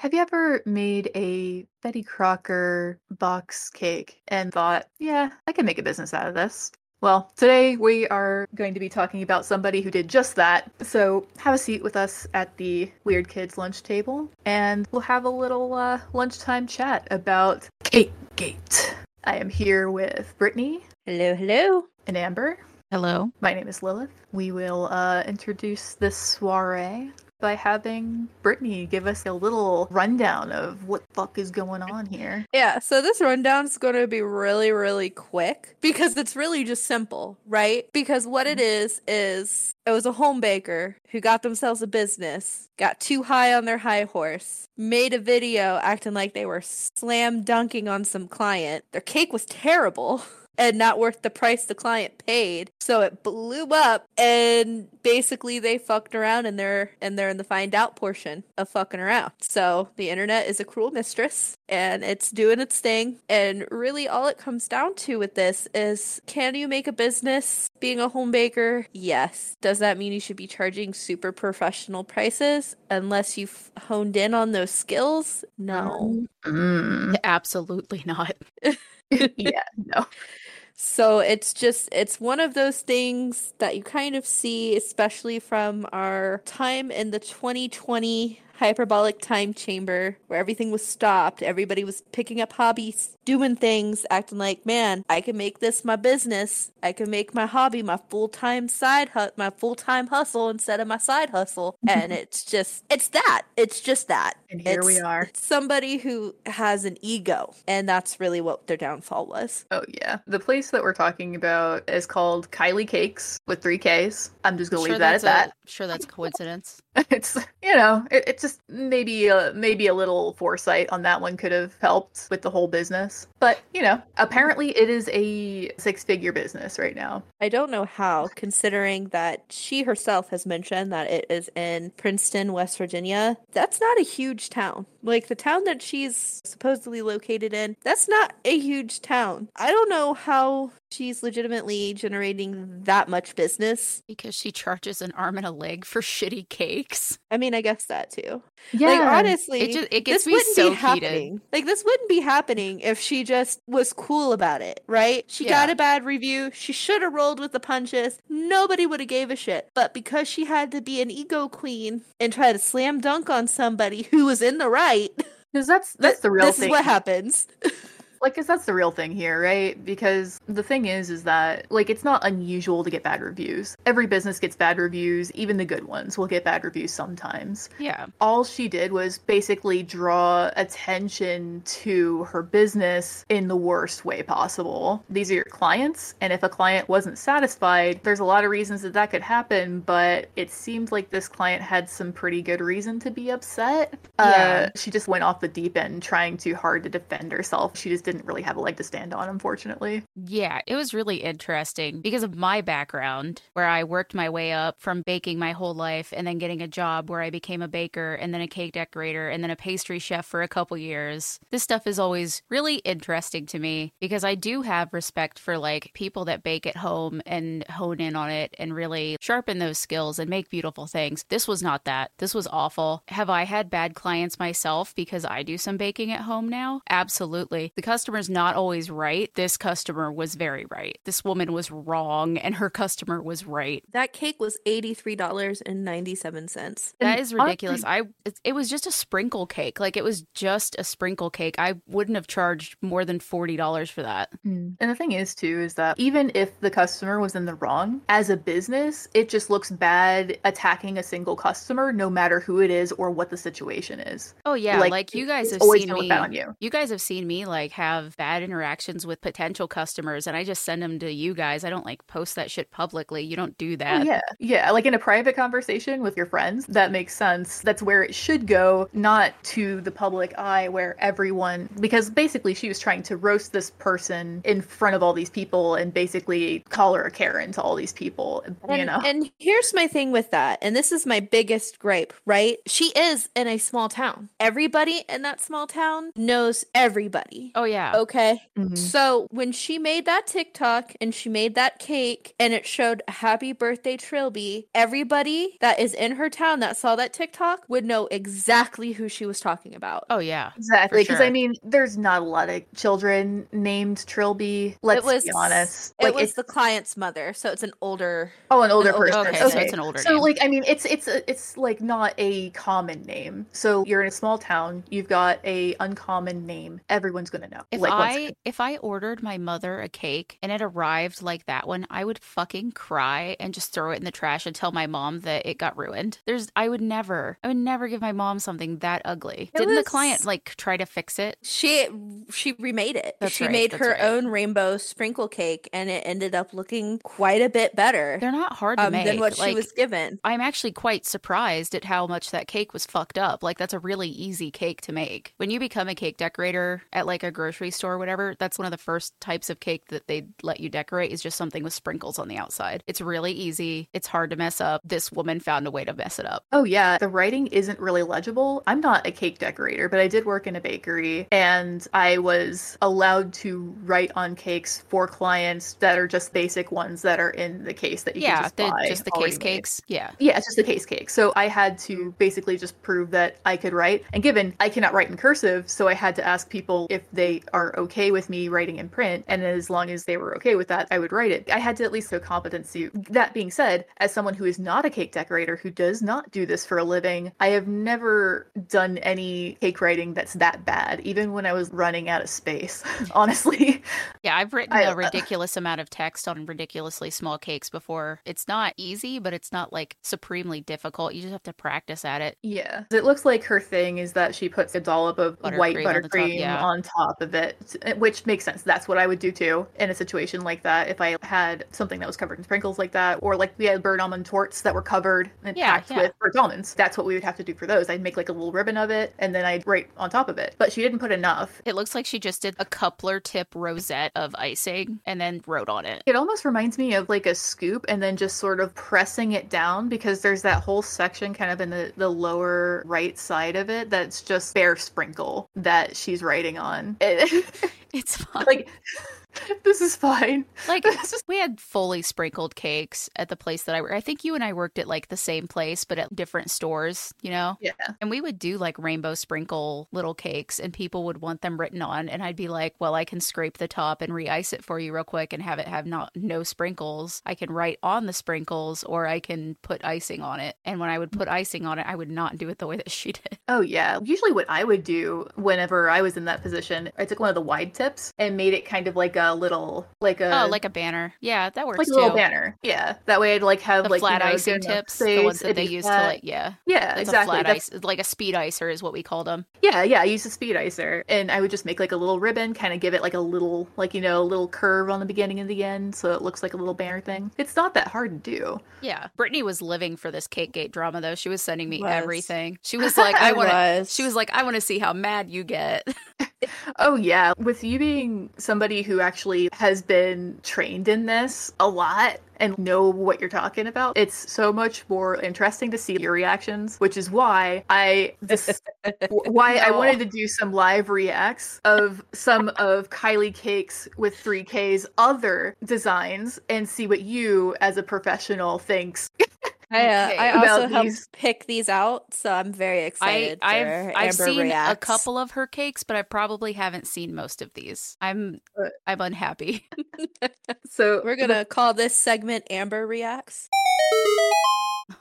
Have you ever made a Betty Crocker box cake and thought, yeah, I can make a business out of this? Well, today we are going to be talking about somebody who did just that. So have a seat with us at the Weird Kids lunch table and we'll have a little uh, lunchtime chat about Cake Gate. I am here with Britany. Hello, hello. And Ambyr. Hello. My name is Lilithe. We will uh, introduce this soiree by having Britany give us a little rundown of what fuck is going on here. Yeah, so this rundown is going to be really, really quick because it's really just simple, right? Because what it mm-hmm. is, is it was a home baker who got themselves a business, got too high on their high horse, made a video acting like they were slam dunking on some client. Their cake was terrible. and not worth the price the client paid. So it blew up and basically they fucked around and they're and they're in the find out portion of fucking around. So the internet is a cruel mistress and it's doing its thing. And really all it comes down to with this is can you make a business being a home baker? Yes. Does that mean you should be charging super professional prices unless you've honed in on those skills? No. Mm, absolutely not. yeah, no. So it's just, it's one of those things that you kind of see, especially from our time in the 2020 hyperbolic time chamber where everything was stopped. Everybody was picking up hobbies, doing things, acting like, man, I can make this my business. I can make my hobby my full time side, hu- my full time hustle instead of my side hustle. and it's just, it's that. It's just that. And here it's, we are. somebody who has an ego, and that's really what their downfall was. Oh yeah, the place that we're talking about is called Kylie Cakes with three Ks. I'm just gonna sure leave that at a, that. Sure, that's coincidence. it's you know, it, it's just maybe a, maybe a little foresight on that one could have helped with the whole business. But you know, apparently it is a six figure business right now. I don't know how, considering that she herself has mentioned that it is in Princeton, West Virginia. That's not a huge town. Like the town that she's supposedly located in, that's not a huge town. I don't know how she's legitimately generating that much business because she charges an arm and a leg for shitty cakes. I mean, I guess that too. Yeah, like honestly, it, just, it gets me so heated. Like this wouldn't be happening if she just was cool about it, right? She yeah. got a bad review. She should have rolled with the punches. Nobody would have gave a shit. But because she had to be an ego queen and try to slam dunk on somebody who was in the right, because that's that's the real this thing. is what happens. like cause that's the real thing here right? Because the thing is is that like it's not unusual to get bad reviews. Every business gets bad reviews even the good ones will get bad reviews sometimes. Yeah. All she did was basically draw attention to her business in the worst way possible. These are your clients and if a client wasn't satisfied there's a lot of reasons that that could happen but it seemed like this client had some pretty good reason to be upset. Yeah. Uh, she just went off the deep end trying too hard to defend herself. She just didn't really have a leg to stand on, unfortunately. Yeah, it was really interesting because of my background, where I worked my way up from baking my whole life and then getting a job where I became a baker and then a cake decorator and then a pastry chef for a couple years. This stuff is always really interesting to me because I do have respect for like people that bake at home and hone in on it and really sharpen those skills and make beautiful things. This was not that. This was awful. Have I had bad clients myself because I do some baking at home now? Absolutely. The customer's not always right. This customer was very right. This woman was wrong and her customer was right. That cake was $83.97. That is ridiculous. I it, it was just a sprinkle cake. Like it was just a sprinkle cake. I wouldn't have charged more than $40 for that. Hmm. And the thing is too is that even if the customer was in the wrong, as a business, it just looks bad attacking a single customer no matter who it is or what the situation is. Oh yeah, like, like you guys have seen me. You. you guys have seen me like have have bad interactions with potential customers and I just send them to you guys. I don't like post that shit publicly. You don't do oh, that. yeah. Yeah. Like in a private conversation with your friends, that makes sense. That's where it should go, not to the public eye where everyone, because basically she was trying to roast this person in front of all these people and basically call her a Karen to all these people, and, you know? And here's my thing with that. And this is my biggest gripe, right? She is in a small town. Everybody in that small town knows everybody. Oh, yeah Yeah. Okay. Mhm. So when she made that TikTok and she made that cake and it showed happy birthday Trilby, everybody that is in her town that saw that TikTok would know exactly who she was talking about. Oh yeah. Exactly, because sure. I mean, there's not a lot of children named Trilby. Let's was- be honest. It was it's the client's mother, so it's an older. oh, an older older person. Okay, person. so it's an older So name. like, I mean, it's it's a, it's like not a common name. So you're in a small town. You've got a uncommon name. Everyone's gonna know. If like, I if I ordered my mother a cake and it arrived like that one, I would fucking cry and just throw it in the trash and tell my mom that it got ruined. There's I would never I would never give my mom something that ugly. It Didn't the client like try to fix it? She she remade it. That's she right, made her right. own rainbow sprinkle cake, and it ended up looking quite a bit better They're not hard to um, make. than what she was given. I'm actually quite surprised at how much that cake was fucked up. Like that's a really easy cake to make. When you become a cake decorator at like a grocery store or whatever, that's one of the first types of cake that they let you decorate is just something with sprinkles on the outside. It's really easy. It's hard to mess up. This woman found a way to mess it up. Oh yeah, the writing isn't really legible. I'm not a cake decorator, but I did work in a bakery and I was allowed to write on cakes for clients that are just basic ones that are in the case that you can yeah, just the, just the case made. cakes. Yeah. Yeah, it's just the case cake. So I had to basically just prove that I could write. And given I cannot write in cursive, so I had to ask people if they are okay with me writing in print. And as long as they were okay with that, I would write it. I had to at least show competency. That being said, as someone who is not a cake decorator, who does not do this for a living, I have never done any cake writing that's that bad, even when I was running out of space, honestly. Yeah, I've written I- a uh, ridiculous amount of text on ridiculously small cakes before. It's not easy, but it's not like supremely difficult. You just have to practice at it. Yeah. It looks like her thing is that she puts a dollop of white Buttercream on the top, buttercream yeah. on top of it, eh, which makes sense. That's what I would do too in a situation like that. If I had something that was covered in sprinkles like that, or like we had burnt almond tortes that were covered and Yeah, packed yeah. with burnt almonds, that's what we would have to do for those. I'd make like a little ribbon of it and then I'd write on top of it. But she didn't put enough. It looks like she just did a coupler tip rosette of icing and then wrote on it. It almost reminds me of like a scoop and then just sort of pressing it down because there's that whole section kind of in the, the lower right side of it that's just bare sprinkle that she's writing on. It's fine. like this is fine. Like is- we had fully sprinkled cakes at the place that I. I think you and I worked at like the same place, but at different stores, you know? yeah. And we would do like rainbow sprinkle little cakes and people would want them written on. And I'd be like, well, I can scrape the top and re ice it for you real quick and have it have not no sprinkles. I can write on the sprinkles or I can put icing on it. And when I would put icing on it, I would not do it the way that she did. Oh yeah. Usually what I would do whenever I was in that position, I took one of the wide tips and made it kind of like a little like a oh, like a banner. Yeah, that works like a too. little banner. Yeah. That way I'd like have The like flat you know, icing tips, the ones that they use to like, yeah. Yeah, It's exactly. a flat That's- ice, like a speed icer is what we called them. Yeah, yeah, I used a speed icer and I would just make like a little ribbon, kind of give it like a little like you know, a little curve on the beginning and the end so it looks like a little banner thing. It's not that hard to do. Yeah, Britany was living for this cake gate drama though. She was sending me Was. everything. She was like, I want to. was. She was like, I want to see how mad you get. Oh yeah, with you being somebody who actually has been trained in this a lot and know what you're talking about, it's so much more interesting to see your reactions, which is why I this why I wanted to do some live reacts of some of Kylie Cake's with 3K's other designs and see what you as a professional thinks. I, uh, Okay. I About also helped these- pick these out, so I'm very excited. I've for I've Ambyr seen a couple of her cakes, but I probably haven't seen most of these. I'm I'm unhappy. So We're gonna call this segment Ambyr Reacts,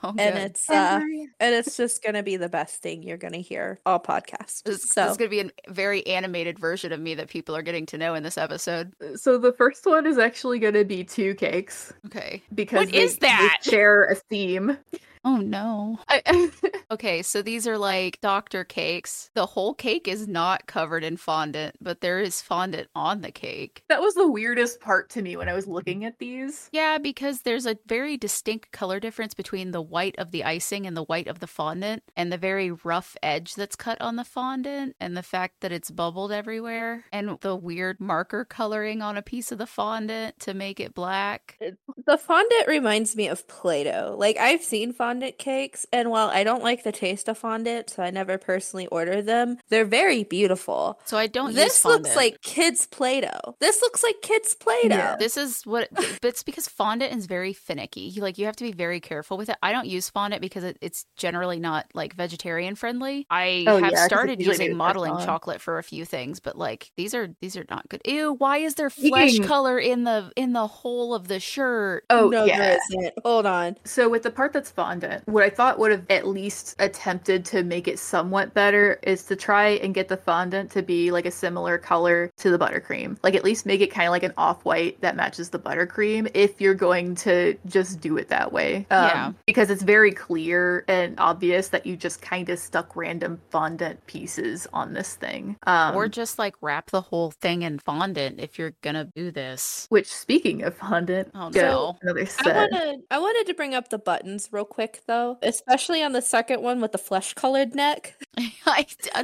Oh, and good. it's uh, and it's just gonna be the best thing you're gonna hear all podcast. This, so this is going to be a very animated version of me that people are getting to know in this episode. so the first one is actually going to be two cakes Okay. because What they- is that? they share a theme. Oh no. I, Okay, so these are like doctor cakes. The whole cake is not covered in fondant, but there is fondant on the cake. that was the weirdest part to me when I was looking at these. Yeah, because there's a very distinct color difference between the white of the icing and the white of the fondant, and the very rough edge that's cut on the fondant, and the fact that it's bubbled everywhere, and the weird marker coloring on a piece of the fondant to make it black. the fondant reminds me of Play-Doh. Like I've seen fondant cakes, and while I don't like like the taste of fondant, so I never personally order them. They're very beautiful. So I don't. this use looks like kids' Play-Doh. This looks like kids' Play-Doh. Yeah. This is what, but it's because fondant is very finicky. You, Like you have to be very careful with it. I don't use fondant because it, it's generally not like vegetarian friendly. I Oh, have yeah, 'cause it's started using modeling chocolate for a few things, but like these are these are not good. Ew! Why is there flesh Speaking- color in the in the hole of the shirt? Oh no, yeah. there isn't. Hold on. So with the part that's fondant, what I thought would have at least attempted to make it somewhat better is to try and get the fondant to be like a similar color to the buttercream. Like at least make it kind of like an off-white that matches the buttercream if you're going to just do it that way. Um, Yeah. Because it's very clear and obvious that you just kind of stuck random fondant pieces on this thing. Um, or just like wrap the whole thing in fondant if you're gonna do this. which speaking of fondant, Oh, no. another I set. wanted I wanted to bring up the buttons real quick though, especially on the second one with the flesh colored neck.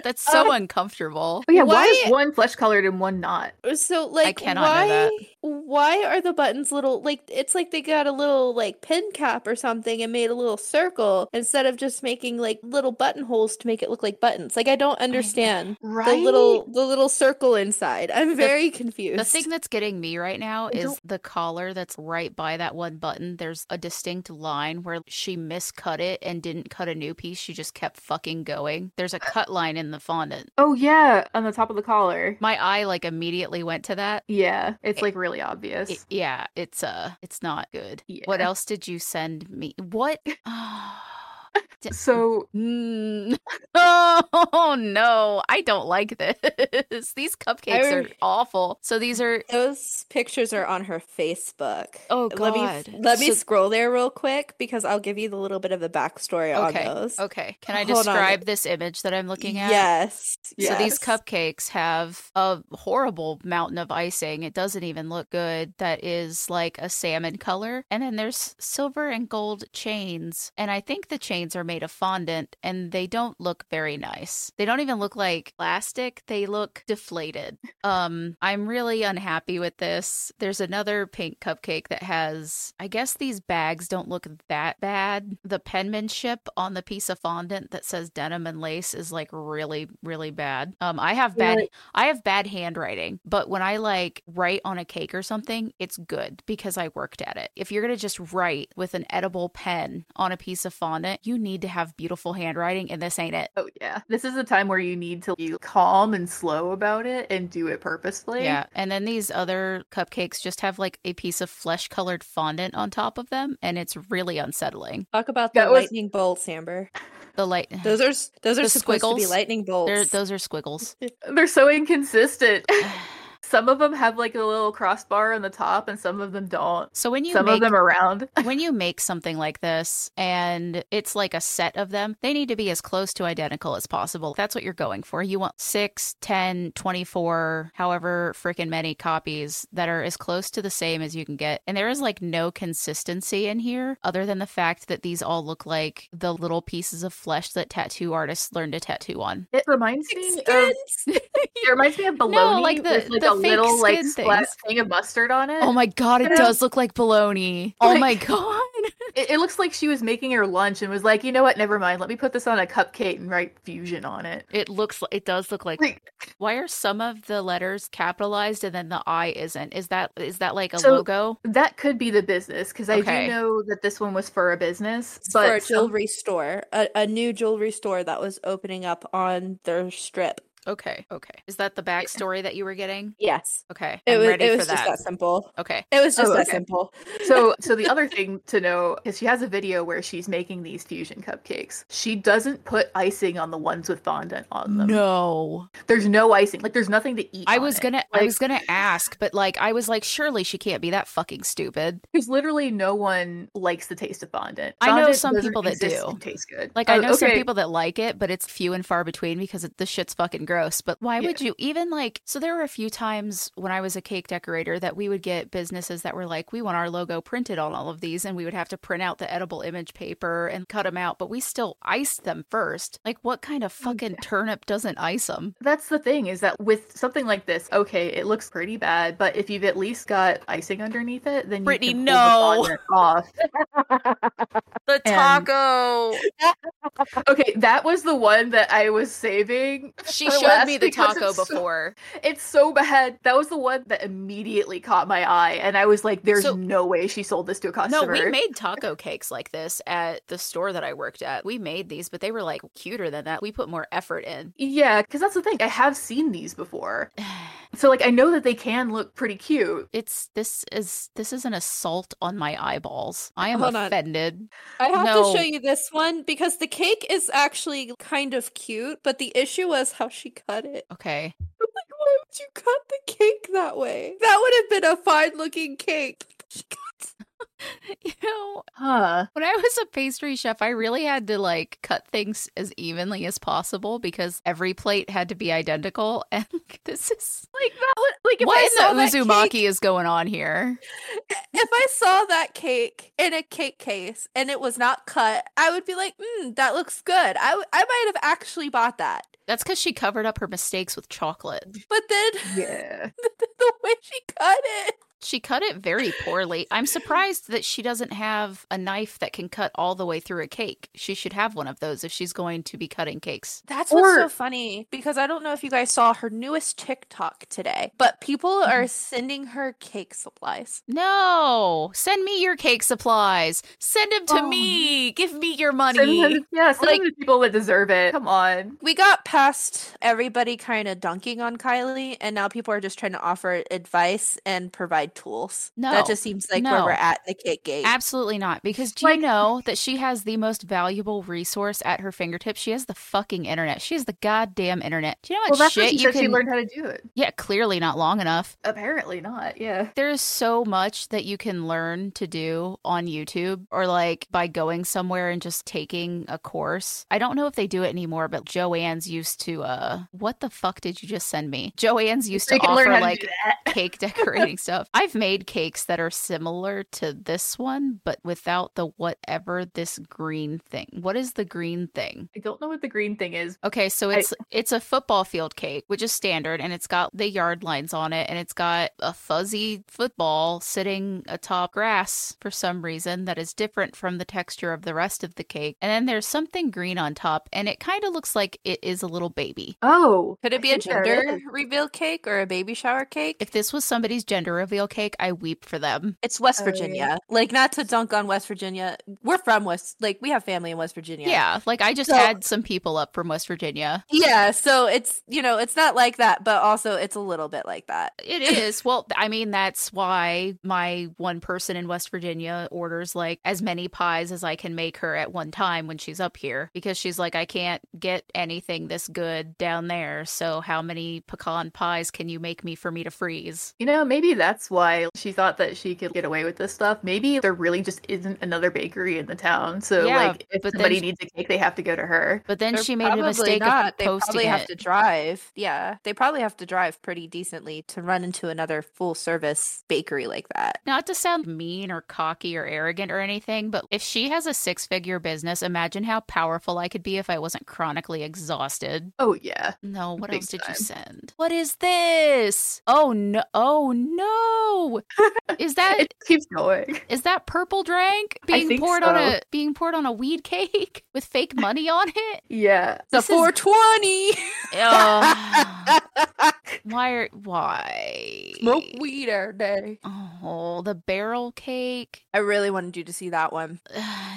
That's so Uh, uncomfortable. Oh yeah, why, Why- is one flesh colored and one not? So like cannot know why that. why are the buttons little like it's like they got a little like pin cap or something and made a little circle instead of just making like little buttonholes to make it look like buttons. Like I don't understand Right? the little the little circle inside. I'm very confused. The thing that's getting me right now is the collar that's right by that one button. There's a distinct line where she miscut it and didn't cut a new piece. She just kept fucking going. There's a cut line in the fondant. Oh yeah, on the top of the collar. My eye like immediately went to that. Yeah, it's It- like really obvious. It- yeah, it's uh it's not good. What else did you send me? What? So Mm. Oh no, I don't like this. These cupcakes are awful. So these are Those pictures are on her Facebook. Oh, god Let me let me So- scroll there real quick because I'll give you the little bit of the backstory okay. on those. Okay. Can I Hold on. describe this image that I'm looking at? Yes. So these cupcakes have a horrible mountain of icing. It doesn't even look good. That is like a salmon color. And then there's silver and gold chains. And I think the chains are made of fondant and they don't look very nice. They don't even look like plastic. They look deflated. Um I'm really unhappy with this. There's another pink cupcake that has I guess these bags don't look that bad. The penmanship on the piece of fondant that says denim and lace is like really really bad. Um I have bad Really? I have bad handwriting, but when I like write on a cake or something, it's good because I worked at it. If you're going to just write with an edible pen on a piece of fondant, you need to have beautiful handwriting and this ain't it. oh yeah, this is a time where you need to be calm and slow about it and do it purposefully. Yeah. And then these other cupcakes just have like a piece of flesh colored fondant on top of them and it's really unsettling. Talk about the That was- lightning bolts, Ambyr. The light Those are those are The supposed to be lightning bolts. they're, those are squiggles. They're so inconsistent. some of them have like a little crossbar on the top, and some of them don't. So when you some make of them around, when you make something like this and it's like a set of them, they need to be as close to identical as possible. That's what you're going for. You want 6, 10, 24, however freaking many copies that are as close to the same as you can get. And there is like no consistency in here other than the fact that these all look like the little pieces of flesh that tattoo artists learn to tattoo on. It reminds me of it reminds me of bologna like the- with like the little like skin splat thing of mustard on it. Oh my god, it does look like bologna. Oh my god. It, it looks like she was making her lunch and was like, you know what? Never mind. Let me put this on a cupcake and write fusion on it. It looks it does look like Like, Why are some of the letters capitalized and then the I isn't? Is that is that like a So- logo? that could be the business because I Okay. do know that this one was for a business, It's but for a some- jewelry store, a, a new jewelry store that was opening up on their strip. Okay, okay. Is that the backstory that you were getting? Yes, Okay, it I'm was. ready It for was just that. that simple. Okay, It was just Oh, that okay. simple. so so the other thing to know is she has a video where she's making these fusion cupcakes. She doesn't put icing on the ones with fondant on them. no. There's no icing. Like there's nothing to eat. I was gonna I Like, was gonna ask, but like I was like, surely she can't be that fucking stupid. Because literally no one likes the taste of fondant. I know some people that do. Taste good. Like I Oh, know some people that like it, but it's few and far between because it, the shit's fucking gross, but why Yeah. would you even like? So there were a few times when I was a cake decorator that we would get businesses that were like, we want our logo printed on all of these, and we would have to print out the edible image paper and cut them out, but we still iced them first. Like, what kind of oh, fucking turnip doesn't ice them? That's the thing is that with something like this, okay, it looks pretty bad, but if you've at least got icing underneath it, then you Britany, can no. the off. The And- taco. Okay, that was the one that I was saving. She showed me the taco it's so- before. It's so bad. That was the one that immediately caught my eye, and I was like, "There's So- no way she sold this to a customer." No, we made taco cakes like this at the store that I worked at. We made these, but they were like cuter than that. We put more effort in. Yeah, because that's the thing. I have seen these before, so like I know that they can look pretty cute. It's this is this is an assault on my eyeballs. I am Hold on. offended. I have No. to show you this one because the cake is actually kind of cute, but the issue was how she cut it. Okay. Like, why would you cut the cake that way? That would have been a fine looking cake. You know, Huh? when I was a pastry chef, I really had to like cut things as evenly as possible because every plate had to be identical. And this is Like that like if what I in the uzumaki cake, is going on here. if I saw that cake in a cake case and it was not cut, I would be like, mm, that looks good. I w- I might have actually bought that. That's because she covered up her mistakes with chocolate. But then Yeah. the way she cut it. She cut it very poorly. I'm surprised that she doesn't have a knife that can cut all the way through a cake. She should have one of those if she's going to be cutting cakes. That's what's so funny because I don't know if you guys saw her newest TikTok today, but people are mm-hmm. sending her cake supplies. No, send me your cake supplies. Send them to Oh. me. Give me your Send money. them, yeah, send Like- them to people that deserve it. Come on. We got past everybody kind of dunking on Kylie, and now people are just trying to offer advice and provide tools. No, that just seems like where we're at in the cake game. Absolutely not. Because do you know that she has the most valuable resource at her fingertips? She has the fucking internet. She has the goddamn internet. Do you know how Well, much that's what shit she you said she learned how to do it. yeah, clearly not long enough. Apparently not. Yeah. There's so much that you can learn to do on YouTube or like by going somewhere and just taking a course. I don't know if they do it anymore, but Joanne's used to uh what the fuck did you just send me? Joanne's used They to can learn offer how like do cake decorating stuff. I've made cakes that are similar to this one, but without the whatever this green thing. What is the green thing? I don't know what the green thing is. Okay, so I- it's it's a football field cake, which is standard, and it's got the yard lines on it, and it's got a fuzzy football sitting atop grass for some reason that is different from the texture of the rest of the cake. And then there's something green on top, and it kind of looks like it is a little baby. Oh, Could it be a think there gender reveal cake or a baby shower cake? If this was somebody's gender reveal cake, I weep for them. It's West Oh, yeah. Virginia. Like, not to dunk on West Virginia. We're from West, like, we have family in West Virginia. Yeah, like I just So- had some people up from West Virginia. Yeah. So it's, you know, it's not like that, but also it's a little bit like that. It is. Well, I mean, that's why my one person in West Virginia orders like as many pies as I can make her at one time when she's up here because she's like, I can't get anything this good down there. So, how many pecan pies can you make me for me to freeze? You know, maybe that's why she thought that she could get away with this stuff. Maybe there really just isn't another bakery in the town. So, Yeah, like, if but somebody she- needs a cake, they have to go to her. But then They're she made a probably mistake not. of They posting probably have it. to drive. Yeah. They probably have to drive pretty decently to run into another full service bakery like that. Not to sound mean or cocky or arrogant or anything, but if she has a six figure business, imagine how powerful I could be if I wasn't chronically exhausted. Oh, yeah. No, what Big else did you send? What is this? Oh no! Oh no! Is that It keeps going. is that purple drink being think poured on a being poured on a weed cake with fake money on it? Yeah. The This is- 420. Ugh. why? Are, why? Smoke weed every day. Oh, the barrel cake. I really wanted you to see that one.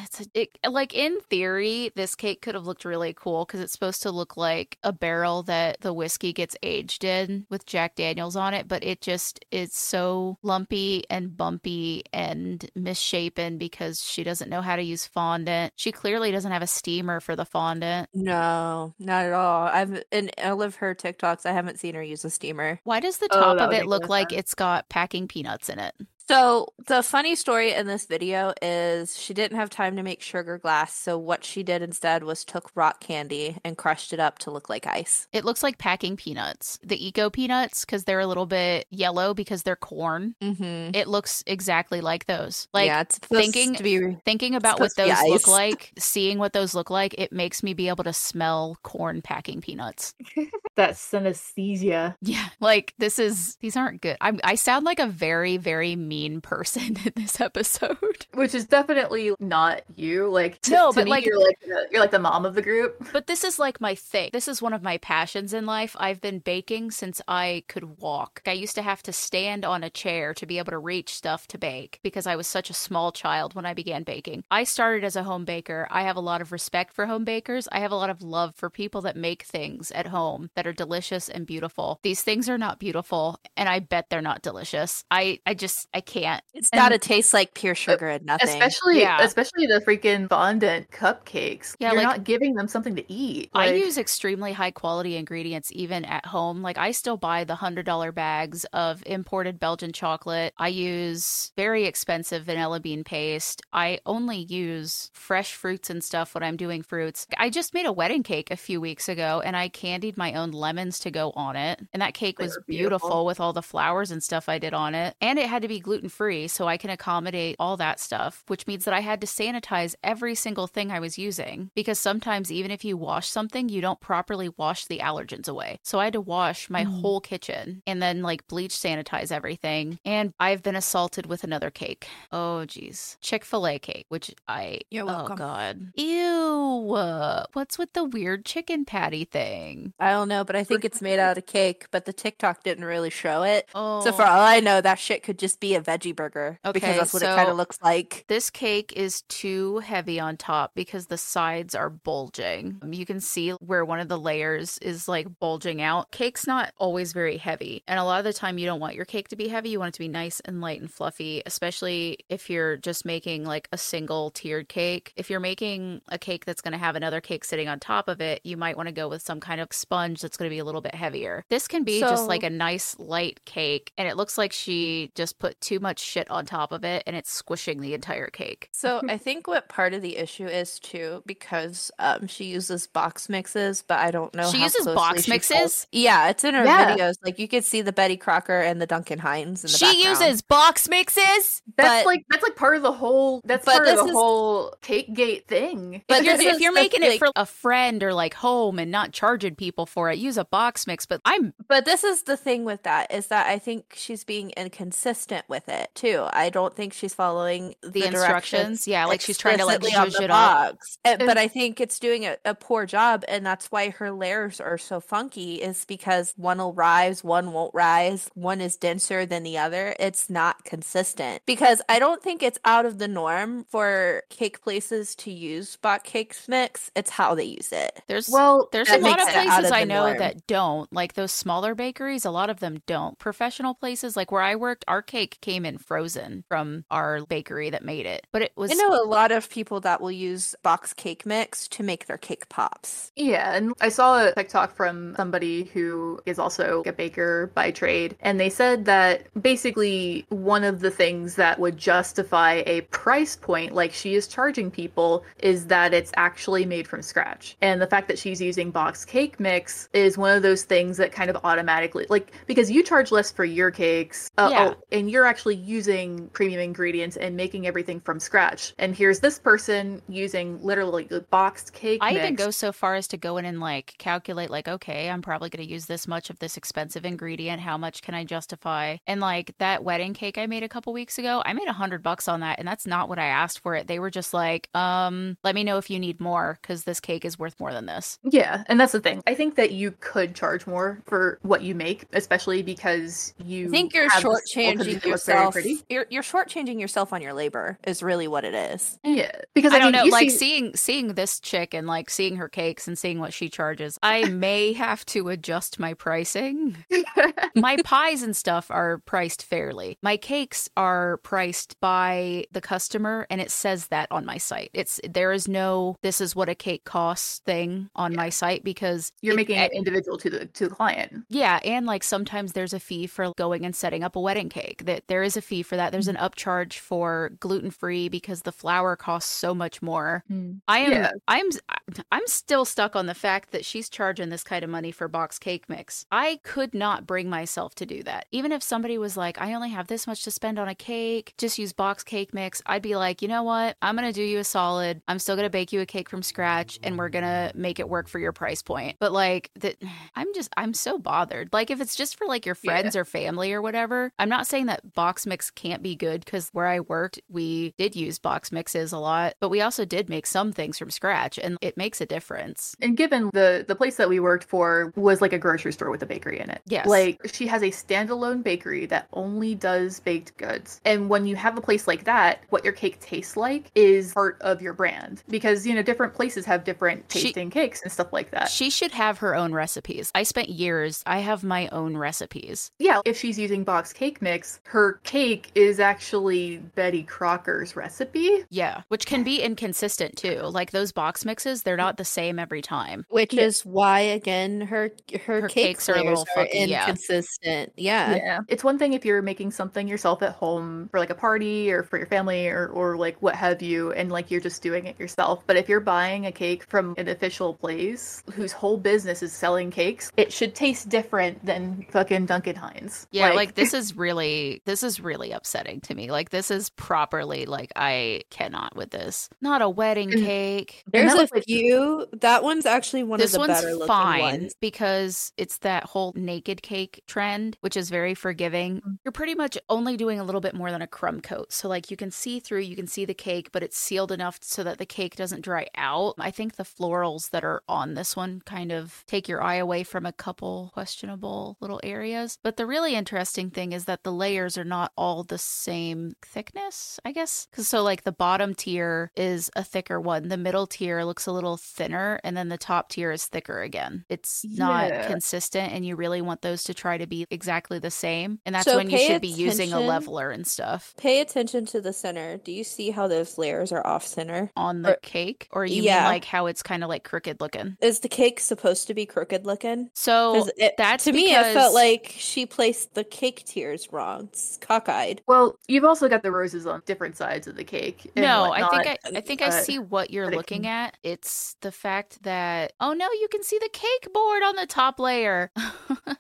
It's a, it, like in theory, this cake could have looked really cool because it's supposed to look like a barrel that the whiskey gets aged in with Jack Daniels on it, but it just is so lumpy and bumpy and misshapen because she doesn't know how to use fondant. She clearly doesn't have a steamer for the fondant. No, not at all. I've in all of her TikToks, I haven't seen her use a steamer. Why does the Oh, top that of it look more like sense. it's got packing peanuts in it? So the funny story in this video is she didn't have time to make sugar glass, so what she did instead was took rock candy and crushed it up to look like ice. It looks like packing peanuts, the eco peanuts, because they're a little bit yellow because they're corn. Mm-hmm. It looks exactly like those. Like yeah, it's thinking- to be thinking about what those look like, seeing what those look like, it makes me be able to smell corn packing peanuts. That synesthesia. Yeah, like this is these aren't good. I I sound like a very very mean person in this episode. Which is definitely not you. Like to, No, to but, me, like- you're like the, you're like the mom of the group. But this is like my thing. This is one of my passions in life. I've been baking since I could walk. I used to have to stand on a chair to be able to reach stuff to bake because I was such a small child when I began baking. I started as a home baker. I have a lot of respect for home bakers. I have a lot of love for people that make things at home that are delicious and beautiful. These things are not beautiful, and I bet they're not delicious. I I just I can't. It's And- got to taste like pure sugar and nothing. Especially Yeah. especially the freaking fondant cupcakes. Yeah, You're like- not giving them something to eat. I use extremely high quality ingredients even at home. Like I still buy the hundred dollar bags of imported Belgian chocolate. I use very expensive vanilla bean paste. I only use fresh fruits and stuff when I'm doing fruits. I just made a wedding cake a few weeks ago and I candied my own lemons to go on it. And that cake They was beautiful. beautiful. with all the flowers and stuff I did on it. And it had to be gluten free so I can accommodate all that stuff, which means that I had to sanitize every single thing I was using because sometimes even if you wash something, you don't properly wash the allergens away. So I had to wash my Mm. whole kitchen and then like bleach sanitize everything. And I've been assaulted with another cake. Oh geez. Chick-fil-A cake, which I You're welcome. Oh god. Ew. What's with the weird chicken patty thing? I don't know, but I think it's made out of cake, but the TikTok didn't really show it. Oh. So for all I know, that shit could just be a veggie burger because Okay, that's what it so- kind of looks like. This cake is too heavy on top because the sides are bulging. You can see where one of the layers is like bulging out. Cake's not always very heavy. And a lot of the time, you don't want your cake to be heavy. You want it to be nice and light and fluffy, especially if you're just making like a single tiered cake. If you're making a cake that's going to have another cake sitting on top of it, you might want to go with some kind of sponge that's going to be a little bit heavier. This can be just like a nice light cake. And it looks like she just put too much shit on top of it and it's squishing the entire cake. So I think what part of the issue is too, because um, she uses box mixes, but I don't know. She how uses box she mixes? follows- Yeah, it's in her Yeah. videos. Like you could see the Betty Crocker and the Duncan Hines in the She background. uses box mixes. That's but- like that's like part of the whole that's But part of the is- whole cake gate thing. But But you're, if you're the making it thing. for a friend or like home and not charging people for it, use a box mix. But I'm But this is the thing with that is that I think she's being inconsistent with it too. I don't think she's following the, The directions instructions. Yeah, like she's trying to, like, explicitly on the it up. Uh, and- but I think it's doing a, a poor job, and that's why her layers are so funky. Is because one will rise, one won't rise, one is denser than the other. It's not consistent because I don't think it's out of the norm for cake places to use bot cake mix. It's how they use it. there's well, there's a lot of makes it out places of I know norm. that don't. Like those smaller bakeries, a lot of them don't. Professional places, like where I worked, our cake came in frozen from our bakery that made it. But it was I know a lot of people that will use box cake mix to make their cake pops. Yeah, and I saw a TikTok from somebody who is also a baker by trade, and they said that basically one of the things that would justify a price point like she is charging people is that it's actually made from scratch. And the fact that she's using box cake mix is one of those things that kind of automatically like because you charge less for your cakes, uh, Yeah. oh, and you're actually using premium ingredients and making everything from scratch. And here's this person using literally the boxed cake I mix. even go so far as to go in and like calculate, like, okay, I'm probably going to use this much of this expensive ingredient. How much can I justify? And like that wedding cake I made a couple weeks ago, I made a hundred bucks on that, and that's not what I asked for it. They were just like, um, let me know if you need more because this cake is worth more than this. Yeah, and that's the thing. I think that you could charge more for what you make, especially because you. I think you're have the skill to shortchanging make it look very yourself. pretty. You're you're shortchanging yourself on your labor is really what it is. Yeah, because I, I, don't mean, know, like see- seeing seeing this chick and like seeing her cakes and seeing what she charges. I may have to adjust my pricing. my pies and stuff are priced fairly. My cakes are priced by the customer and it says that on my site. It's there is no this is what a cake costs thing on my site because You're it- making it individual to the to the client. Yeah, and like sometimes there's a fee for going and setting up a wedding cake. That there is a fee for that. There's an mm-hmm. upcharge for gluten free because the flour costs so much more. Mm. I am Yeah. I'm I'm still stuck on the fact that she's charging this kind of money for box cake mix. I could not bring myself to do that. Even if somebody was like, "I only have this much to spend on a cake, just use box cake mix." I'd be like, "You know what? I'm going to do you a solid. I'm still going to bake you a cake from scratch and we're going to make it work for your price point." But like that I'm just I'm so bothered. Like if it's just for like your Yeah. friends or family or whatever. I'm not saying that box mix can't be good cuz where I worked, we did use box mixes a lot, but we also did make some things from scratch and it makes a difference. And given the the place that we worked for was like a grocery store with a bakery in it. Yes. Like she has a standalone bakery that only does baked goods. And when you have a place like that, what your cake tastes like is part of your brand because you know different places have different She- tasting cakes and stuff like that. She should have her own recipes. I spent years, I have my own recipes. yeah, if she's using box cake mix, her cake is actually Betty Crocker's recipe. Yeah, which can be inconsistent too. Like those box mixes, they're not the same every time. Which Yeah. is why again her her, Her cake cakes are a little are funky, inconsistent. Yeah. Yeah. It's one thing if you're making something yourself at home for like a party or for your family or, or like what have you, and like you're just doing it yourself. But if you're buying a cake from an official place whose whole business is selling cakes, it should taste different than fucking Duncan Hines. Yeah, like, this is really this is really upsetting to me. Like this is properly like I cannot with this. Not a wedding cake. There's a like- few. That one's actually one of the one's better looking fine ones. because it's that whole naked cake trend, which is very forgiving. Mm. You're pretty much only doing a little bit more than a crumb coat. So like you can see through, you can see the cake, but it's sealed enough so that the cake doesn't dry out. I think the florals that are on this one kind of take your eye away from a couple questionable little areas. But the really interesting thing is that the layers are not all the same thickness, I guess. Cuz so like the bottom tier is a thicker one, the middle tier looks a little thinner, and then the top tier is thicker again. It's not Yeah. consistent and you really want those to try to be exactly the same. And that's So when you should be using a leveler and stuff Pay attention to the center. Do you see how those layers are off center? on the Or- cake or you Yeah. mean like how it's kind of like crooked looking. Is the cake supposed to be crooked looking? So it- that's to me, because- felt like she placed the cake tiers wrong. It's cockeyed. well, you've also got the roses on different sides of the cake. and No, I think I, I think I see what you're looking can- at. It's the fact that oh no, you can see the cake board on the top layer.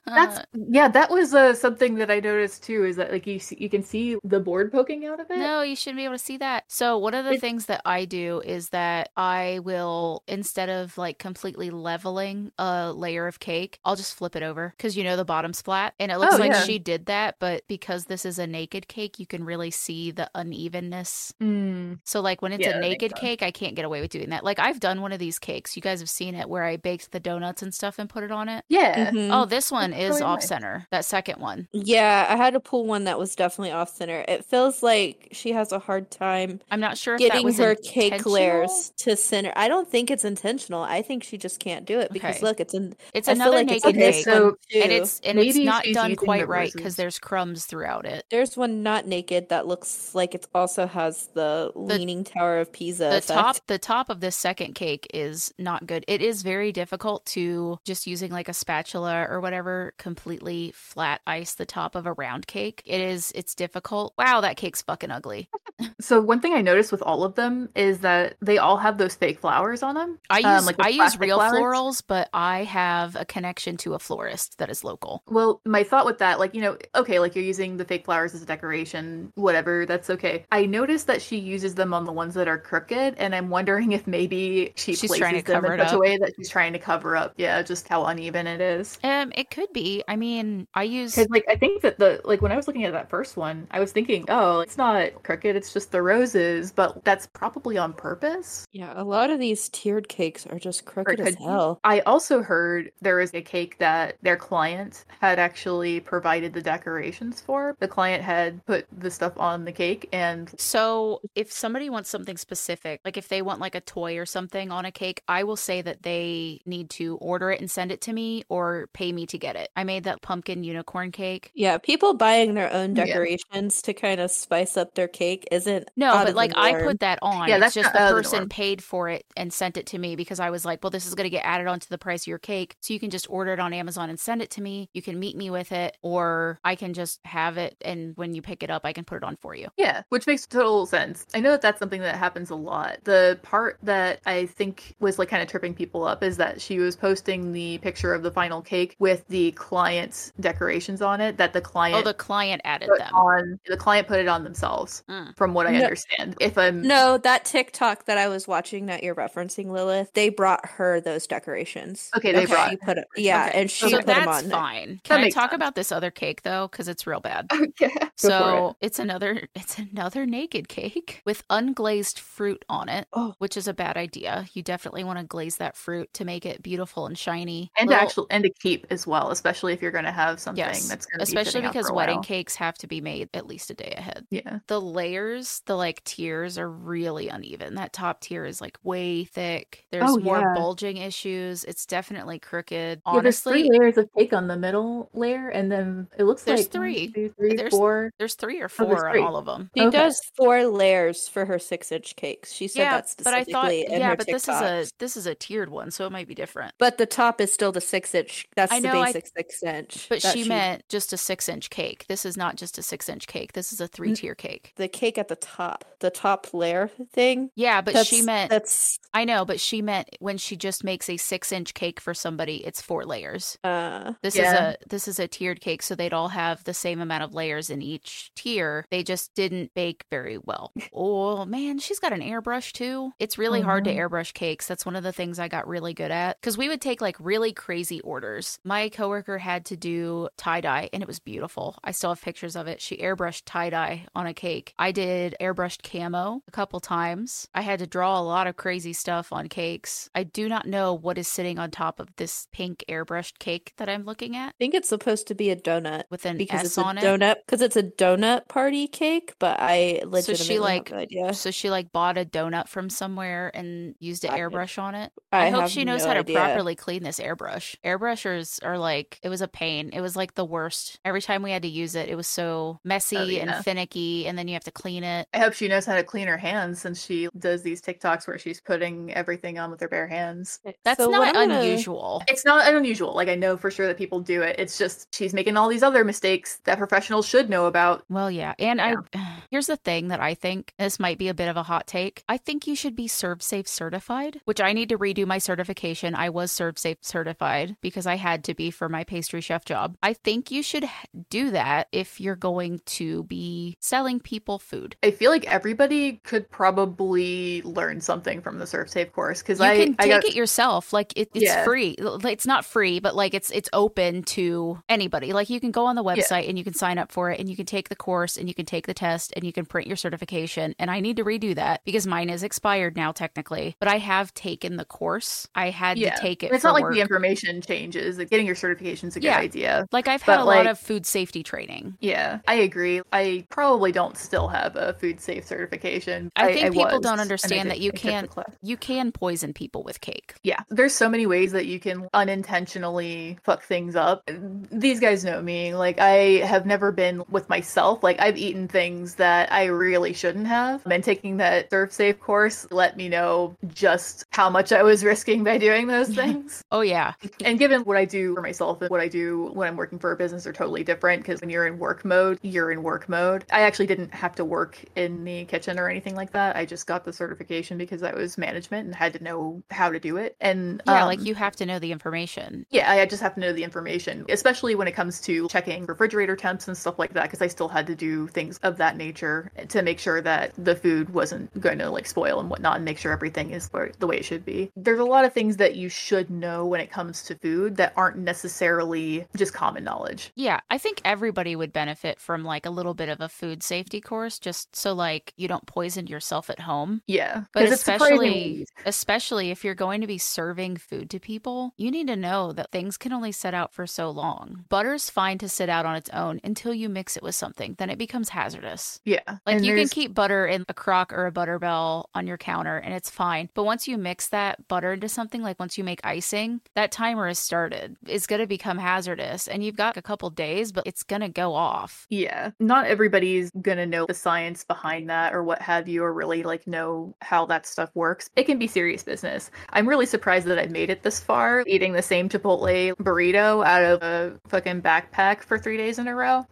That's yeah, that was uh, something that I noticed too. Is that like you see, you can see the board poking out of it? No, you shouldn't be able to see that. So, one of the It- things that I do is that I will, instead of like completely leveling a layer of cake, I'll just flip it over because you know the bottom's flat. And it looks Oh, like yeah. she did that, but because this is a naked cake, you can really see the unevenness. Mm, So, like when it's Yeah, a naked cake, I can't get away with doing that. Like, I've done one of these cakes. You guys have seen it where I baked the donuts and stuff and put it on it. yeah. Mhm. Oh, this one That's is really off nice. center. That second one. Yeah, I had to pull one that was definitely off center. It feels like she has a hard time I'm not sure if that getting was her cake layers to center. I don't think it's intentional. I think she just can't do it because Okay. look, it's in. It's I another like naked in this cake. So- too. and it's and it's not done quite right because there's crumbs throughout it. There's one not naked that looks like it also has the, leaning tower of Pisa. The effect. top the top of this second cake is not good. It is very difficult to just using like a spatula or whatever completely flat ice the top of a round cake. It is it's difficult. Wow, that cake's fucking ugly. So one thing I noticed with all of them is that they all have those fake flowers on them. I Um, use like I use real flowers? florals, but I have a connection to a florist that is local. Well, my thought with that, like, you know, okay, like you're using the fake flowers as a decoration, whatever, that's okay. I noticed that she uses them on the ones that are crooked, and I'm wondering if maybe she She's places trying to them cover in it such a up. way that she's trying to cover up, yeah, just how uneven it is. Um, it could be. I mean, I use Because, like, I think that the, like, when I was looking at that first one, I was thinking, oh, it's not crooked, it's just the roses, but that's probably on purpose. Yeah, a lot of these tiered cakes are just crooked as hell. I also heard there was a cake that their client had actually provided the decorations for. The client had put the stuff on the cake and So, if somebody wants something specific, like if they want like a toy or something on a cake, I will say that they need to order it and send it to me or pay me to get get it. I made that pumpkin unicorn cake. Yeah, people buying their own Yeah. decorations to kind of spice up their cake isn't No, out but of like the I put that on. Yeah, it's that's just not the out of the person paid for it and sent it to me because I was like, well, this is going to get added onto the price of your cake. So you can just order it on Amazon and send it to me. You can meet me with it, or I can just have it. And when you pick it up, I can put it on for you. Yeah, which makes total sense. I know that that's something that happens a lot. The part that I think was like kind of tripping people up is that she was posting the picture of the final cake with the client's decorations on it that the client Oh, the client added put them. on the client put it on themselves Mm. from what I No. understand. If I'm No, that TikTok that I was watching that you're referencing, Lilithe, they brought her those decorations. Okay, they And brought- she put it, yeah, Okay. and she so put them that's on. fine. Can I talk sense. about this other cake though? Because it's real bad. okay. Go for So it. it's another it's another naked cake with unglazed fruit on it, Oh. which is a bad idea. You definitely want to glaze that fruit to make it beautiful and shiny. and Little- actual and to keep as well, especially if you're going to have something yes, that's going to especially be sitting out because wedding while. cakes have to be made at least a day ahead. Yeah. The layers, the like tiers are really uneven. That top tier is like way thick. There's Oh, more yeah. bulging issues. It's definitely crooked. Yeah, there's three layers of cake on the middle layer, and then it looks There's like three. two, three, There's- four. there's three or Oh, there's four on all of them. She Okay. does four layers for her six inch cakes. She said Yeah, that but I thought yeah, her but this is a this is a tiered one, so it might be different. But the top is still the six inch. That's I the know, I- basic six inch. But that she meant just a six inch cake. This is not just a six inch cake. This is a three tier cake. the cake at the top, the top layer thing. Yeah, but she meant that's I know, but she meant when she just makes a six inch cake for somebody, it's four layers. uh This Yeah. is a this is a tiered cake, so they'd all have the same amount of layers in each tier. They just didn't bake very well. Oh man, she's got an airbrush too. It's really hard to Mhm. airbrush cakes. That's one of the things I got really good at because we would take like really crazy orders. My coworker had to do tie dye, and it was beautiful. I still have pictures of it. She airbrushed tie dye on a cake. I did airbrushed camo a couple times. I had to draw a lot of crazy stuff on cakes. I do not know what is sitting on top of this pink airbrushed cake that I'm looking at I think it's supposed to be a donut with an because S it's a on it. donut because it's a donut party cake. But I legitimately like- have no idea. So she like bought a donut from somewhere and used an I- airbrush on it. I I, hope she knows no how to idea. properly clean this airbrush. Airbrushers are like it was a pain. It was like the worst. Every time we had to use it, it was so messy Oh, yeah. and finicky, and then you have to clean it. I hope she knows how to clean her hands since she does these TikToks where she's putting everything on with her bare hands. Eh, That's So what not I'm gonna- unusual. It's not unusual. Like I know for sure that people do it. It's just she's making all these other mistakes that professionals should know about. Well, yeah. And I here's the thing that I think this might be a bit of a hot take. I think you should be ServSafe certified, which I need to redo my certification. I was ServSafe certified because I had to be for my pastry chef job. I think you should do that if you're going to be selling people food. I feel like everybody could probably learn something from the ServSafe course because You I can I take got it yourself. Like it, it's Yeah. free. It's not free, but like it's it's open to anybody. Like you can go on the website and you can sign up for it and you can take the course and you can take the test and you can print your certification. And I need to redo that because mine is expired now technically. But I have taken the course. I had yeah. to take it. It's for not like work. the information changes. Like, getting your certification is a good Yeah. idea. Like I've had but, a lot of food safety training. Yeah, I agree. I probably don't still have a food safe certification. I think people was, don't understand that you I can't- You can poison people with cake. Yeah, there's so many ways that you can unintentionally fuck things up. These guys know me. Like, I have never been with myself. Like, I've eaten things that I really shouldn't have. And taking that ServSafe course let me know just how much I was risking by doing those things. Oh yeah. and given what I do for myself and what I do when I'm working for a business are totally different because when you're in work mode, you're in work mode. I actually didn't have to work in the kitchen or anything like that. I just got the certification because I was management and had to know how to do it. And Yeah, um, like you have to know the information. yeah, I just have to know the information, especially when it comes to checking refrigerator temps and stuff like that, because I still had to do things of that nature to make sure that the food wasn't going to like spoil and whatnot, and make sure everything is the way it should be. There's a lot of things that you should know when it comes to food that aren't necessarily just common knowledge. Yeah, I think everybody would benefit from like a little bit of a food safety course just so like you don't poison yourself at home. Yeah, But especially especially if you're going to be serving food to people, you need to know that things can only sit out for so long. Butter's fine to sit out on its own until you mix it with something, then it becomes hazardous. yeah, Like and you can keep butter in a crock or a butter bell on your counter and it's fine. But once you mix that butter into something, like once you make icing, that timer is started. It's going to become hazardous. And you've got a couple days, but it's going to go off. Yeah. Not everybody's gonna know the science behind that or what have you, or really like know how that stuff works. It can be serious business. I'm really surprised that I made it this far, eating the same Chipotle burrito out of a fucking backpack for three days in a row.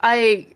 I.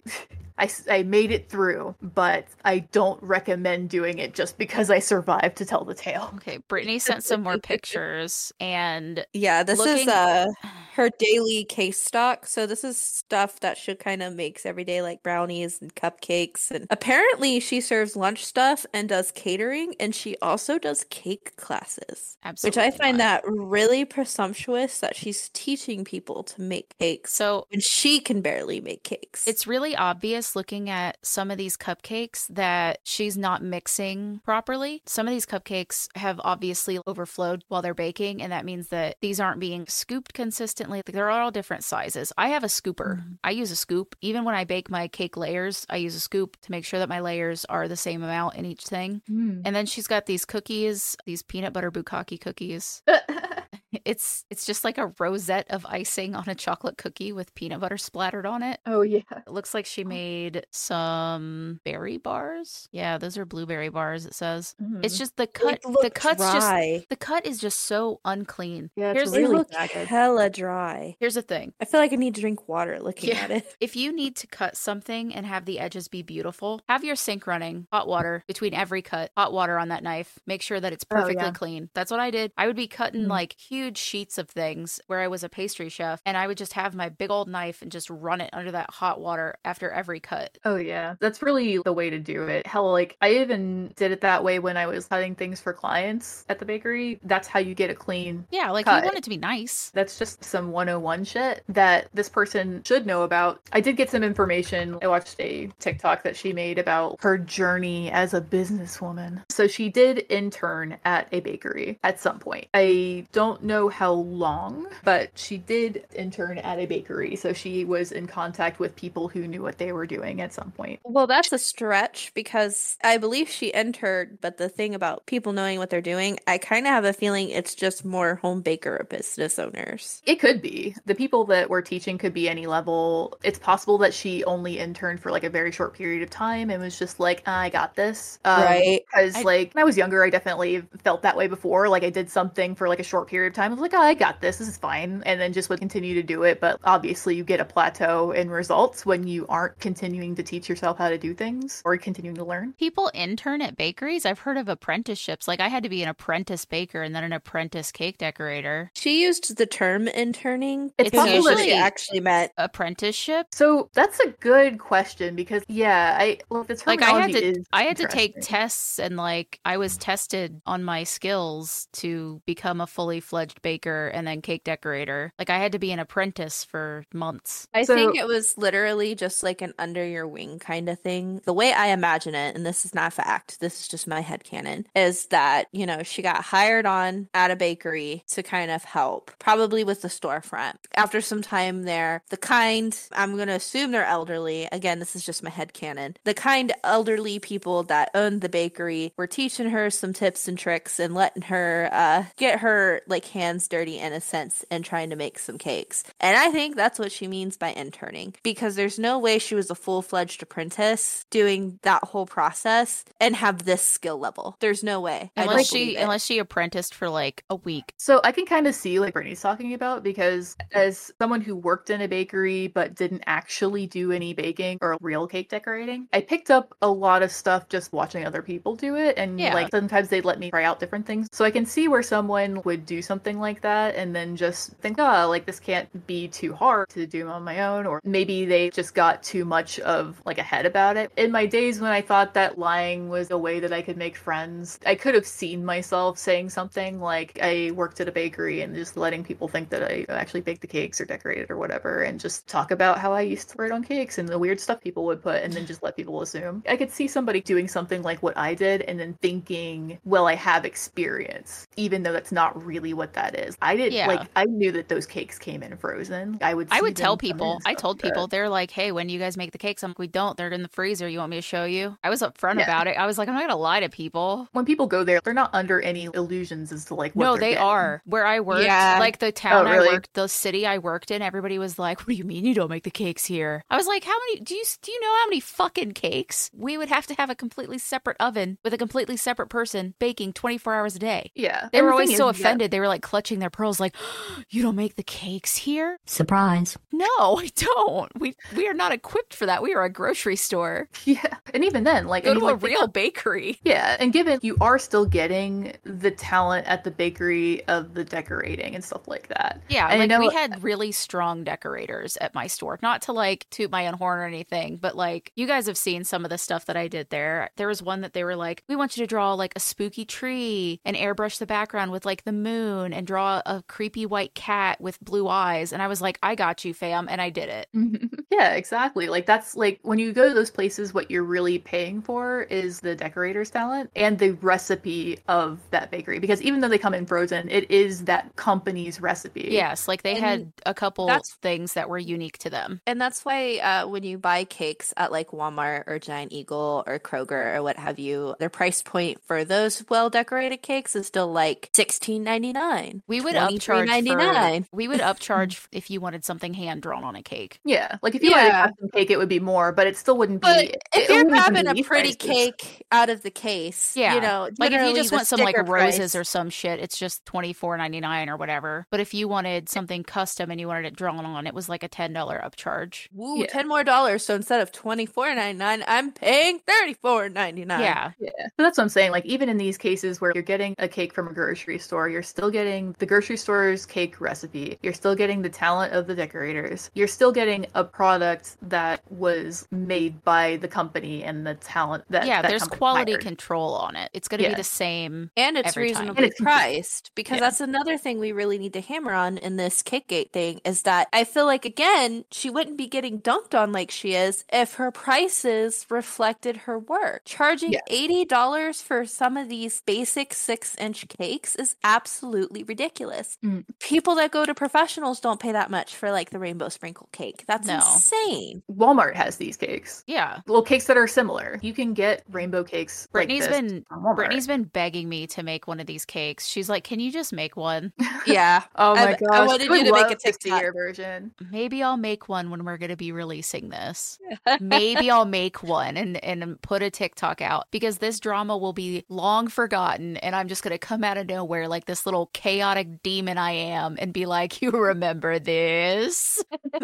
I, s- I made it through, but I don't recommend doing it just because I survived to tell the tale. Okay, Britany sent some more pictures, and Yeah, this Looking- is uh her daily case stock. So this is stuff that she kind of makes every day, like brownies and cupcakes. And apparently, she serves lunch stuff and does catering, and she also does cake classes. absolutely. Which I find not. that really presumptuous that she's teaching people to make cakes so. when she can barely make cakes. It's really obvious looking at some of these cupcakes that she's not mixing properly. Some of these cupcakes have obviously overflowed while they're baking, and that means that these aren't being scooped consistently. They're all different sizes. I have a scooper. Mhm. I use a scoop. Even when I bake my cake layers, I use a scoop to make sure that my layers are the same amount in each thing. And then she's got these cookies, these peanut butter bukkake cookies. It's it's just like a rosette of icing on a chocolate cookie with peanut butter splattered on it. oh yeah. It looks like she made some berry bars. Yeah, those are blueberry bars. It says it's Mhm. just the cut. The look cut's just the cut is just so unclean. Yeah, it's here's really look jagged. hella dry. here's the thing. I feel like I need to drink water looking Yeah. at it. If you need to cut something and have the edges be beautiful, have your sink running, hot water between every cut, hot water on that knife. Make sure that it's Oh, perfectly yeah. clean. That's what I did. I would be cutting Mhm. like huge sheets of things where I was a pastry chef, and I would just have my big old knife and just run it under that hot water after every cut. Oh yeah, that's really the way to do it. Hell, like I even did it that way when I was cutting things for clients at the bakery. That's how you get it clean. Yeah, like Cut. you want it to be nice. That's just some 101 shit that this person should know about. I did get some information. I watched a TikTok that she made about her journey as a businesswoman. So she did intern at a bakery at some point. I don't know how long, but she did intern at a bakery. So she was in contact with people who knew what they were doing at some point. Well, that's a stretch because I believe she entered, but the thing about people knowing what they're doing, I kind of have a feeling it's just more home baker business owners. It could be. The people that we're teaching could be any level. It's possible that she only interned for like a very short period of time and was just like, I got this. Um, Right. Because, like, when I was younger, I definitely felt that way before. Like, I did something for like a short period of time. I was like, oh, I got this. This is fine. And then just would continue to do it. But obviously, you get a plateau in results when you aren't continuing to teach yourself how to do things or continuing to learn. People intern at bakeries. I've heard of apprenticeships. Like I had to be an apprentice baker and then an apprentice cake decorator. She used the term interning. It's Who possible knows that what she she- actually meant. Apprenticeship? So that's a good question because, yeah, I well, the Like I had to I had to take tests and like I was tested on my skills to become a fully fledged baker and then cake decorator. Like I had to be an apprentice for months. I So- think it was literally just like an under your wing kind of thing. The way I imagine it, and this is not fact, this is just my head headcanon, is that, you know, she got hired on at a bakery to kind of help, probably with the storefront. After some time there, the kind, I'm going to assume they're elderly. Again, this is just my head headcanon. The kind elderly people that owned the bakery were teaching her some tips and tricks and letting her uh, get her like hands dirty in a sense and trying to make some cakes. And I think that's what she means by interning because there's no way she was a full fledged apprentice doing that whole process and have this skill level. There's no way. Unless she it. unless she apprenticed for like a week. So I can kind of see like Britany's talking about because as someone who worked in a bakery but didn't actually do any baking or real cake decorating, I picked up a lot of stuff just watching other people do it and Yeah. like sometimes they'd let me try out different things. So I can see where someone would do something like that and then just think, oh, like this can't be too hard to do on my own or maybe they just got too much of like a head about it. In my days when I thought that lying was a way that I could make friends, I could have seen myself saying something like I worked at a bakery and just letting people think that I actually baked the cakes or decorated or whatever and just talk about how I used to write on cakes and the weird stuff people would put and then just let people assume. I could see somebody doing something like what I did and then thinking, well, I have experience, even though that's not really what what that is. I didn't Yeah. like. I knew that those cakes came in frozen. I would. I would tell them come in people. I told like people they're like, "Hey, when do you guys make the cakes?" I'm like, "We don't. They're in the freezer. You want me to show you?" I was upfront Yeah. about it. I was like, "I'm not gonna lie to people." when people go there, they're not under any illusions as to like what no, they're getting. are. Where I worked, Yeah. like the oh, town really? I worked, the city I worked in, everybody was like, "What do you mean you don't make the cakes here?" I was like, "How many? Do you do you know how many fucking cakes we would have to have a completely separate oven with a completely separate person baking 24 hours a day?" Yeah, They And were always so is, yeah, offended. They were like clutching their pearls, like, "You don't make the cakes here?" Surprise. No, I don't. We we are not equipped for that. We are a grocery store. Yeah, and even then, like, Go I mean, to a like, think real of- bakery. Yeah, and given you are still getting the talent at the bakery of the decorating and stuff like that. Yeah, And like know- we had really strong decorators at my store. Not to like toot my own horn or anything, but like you guys have seen some of the stuff that I did there. There was one that they were like, "We want you to draw like a spooky tree and airbrush the background with like the moon and draw a creepy white cat with blue eyes." And I was like, "I got you, fam," and I did it. yeah, exactly. Like that's like when you go to those places, what you're really paying for is the decorator's talent and the recipe of that bakery. Because even though they come in frozen, it is that company's recipe. Yes, like they And had a couple things that were unique to them. And that's why uh, when you buy cakes at like Walmart or Giant Eagle or Kroger or what have you, their price point for those well decorated cakes is still like sixteen ninety nine. We would upcharge $23.99. for, we would upcharge if you wanted something hand drawn on a cake. Yeah. Like if you wanted a custom cake, it would be more, but it still wouldn't be. But it- if you're wouldn't grabbing a pretty prices. cake out of the case, Yeah. you know, Like if you just want some like sticker roses price- or some shit, it's just twenty four ninety nine or whatever. But if you wanted something custom and you wanted it drawn on, it was like a ten dollar upcharge. Woo, Yeah. ten more dollars. So instead of twenty four ninety nine, I'm paying thirty four ninety nine. Yeah, Yeah. So that's what I'm saying. Like, even in these cases where you're getting a cake from a grocery store, you're still getting the grocery store's cake recipe. You're still getting the talent of the decorators. You're still getting a product that was made by the company and the talent that. yeah. that There's quality hired. control on it. It's going to Yeah. be the same. And it's every time. reasonably And it's priced because Yeah. that's another thing we really need to hammer on in this cake gate thing is that I feel like again she wouldn't be getting dunked on like she is if her prices reflected her work. Charging Yeah. eighty dollars for some of these basic six inch cakes is absolutely ridiculous. Mm. People that go to professionals don't pay that much for like the rainbow sprinkle cake. That's No. insane. Walmart has these cakes. Yeah. Well, cakes that are similar. You can get rainbow cakes. like Britany's this been from Britany's been begging me to make one of these cakes. She's like, "Can you just make one? Yeah. Oh I- my I gosh! wanted would you to make a love see TikTok. version. Maybe I'll make one when we're going to be releasing this. Maybe I'll make one and and put a TikTok out because this drama will be long forgotten and I'm just going to come out of nowhere like this little chaotic demon I am and be like, "You remember this?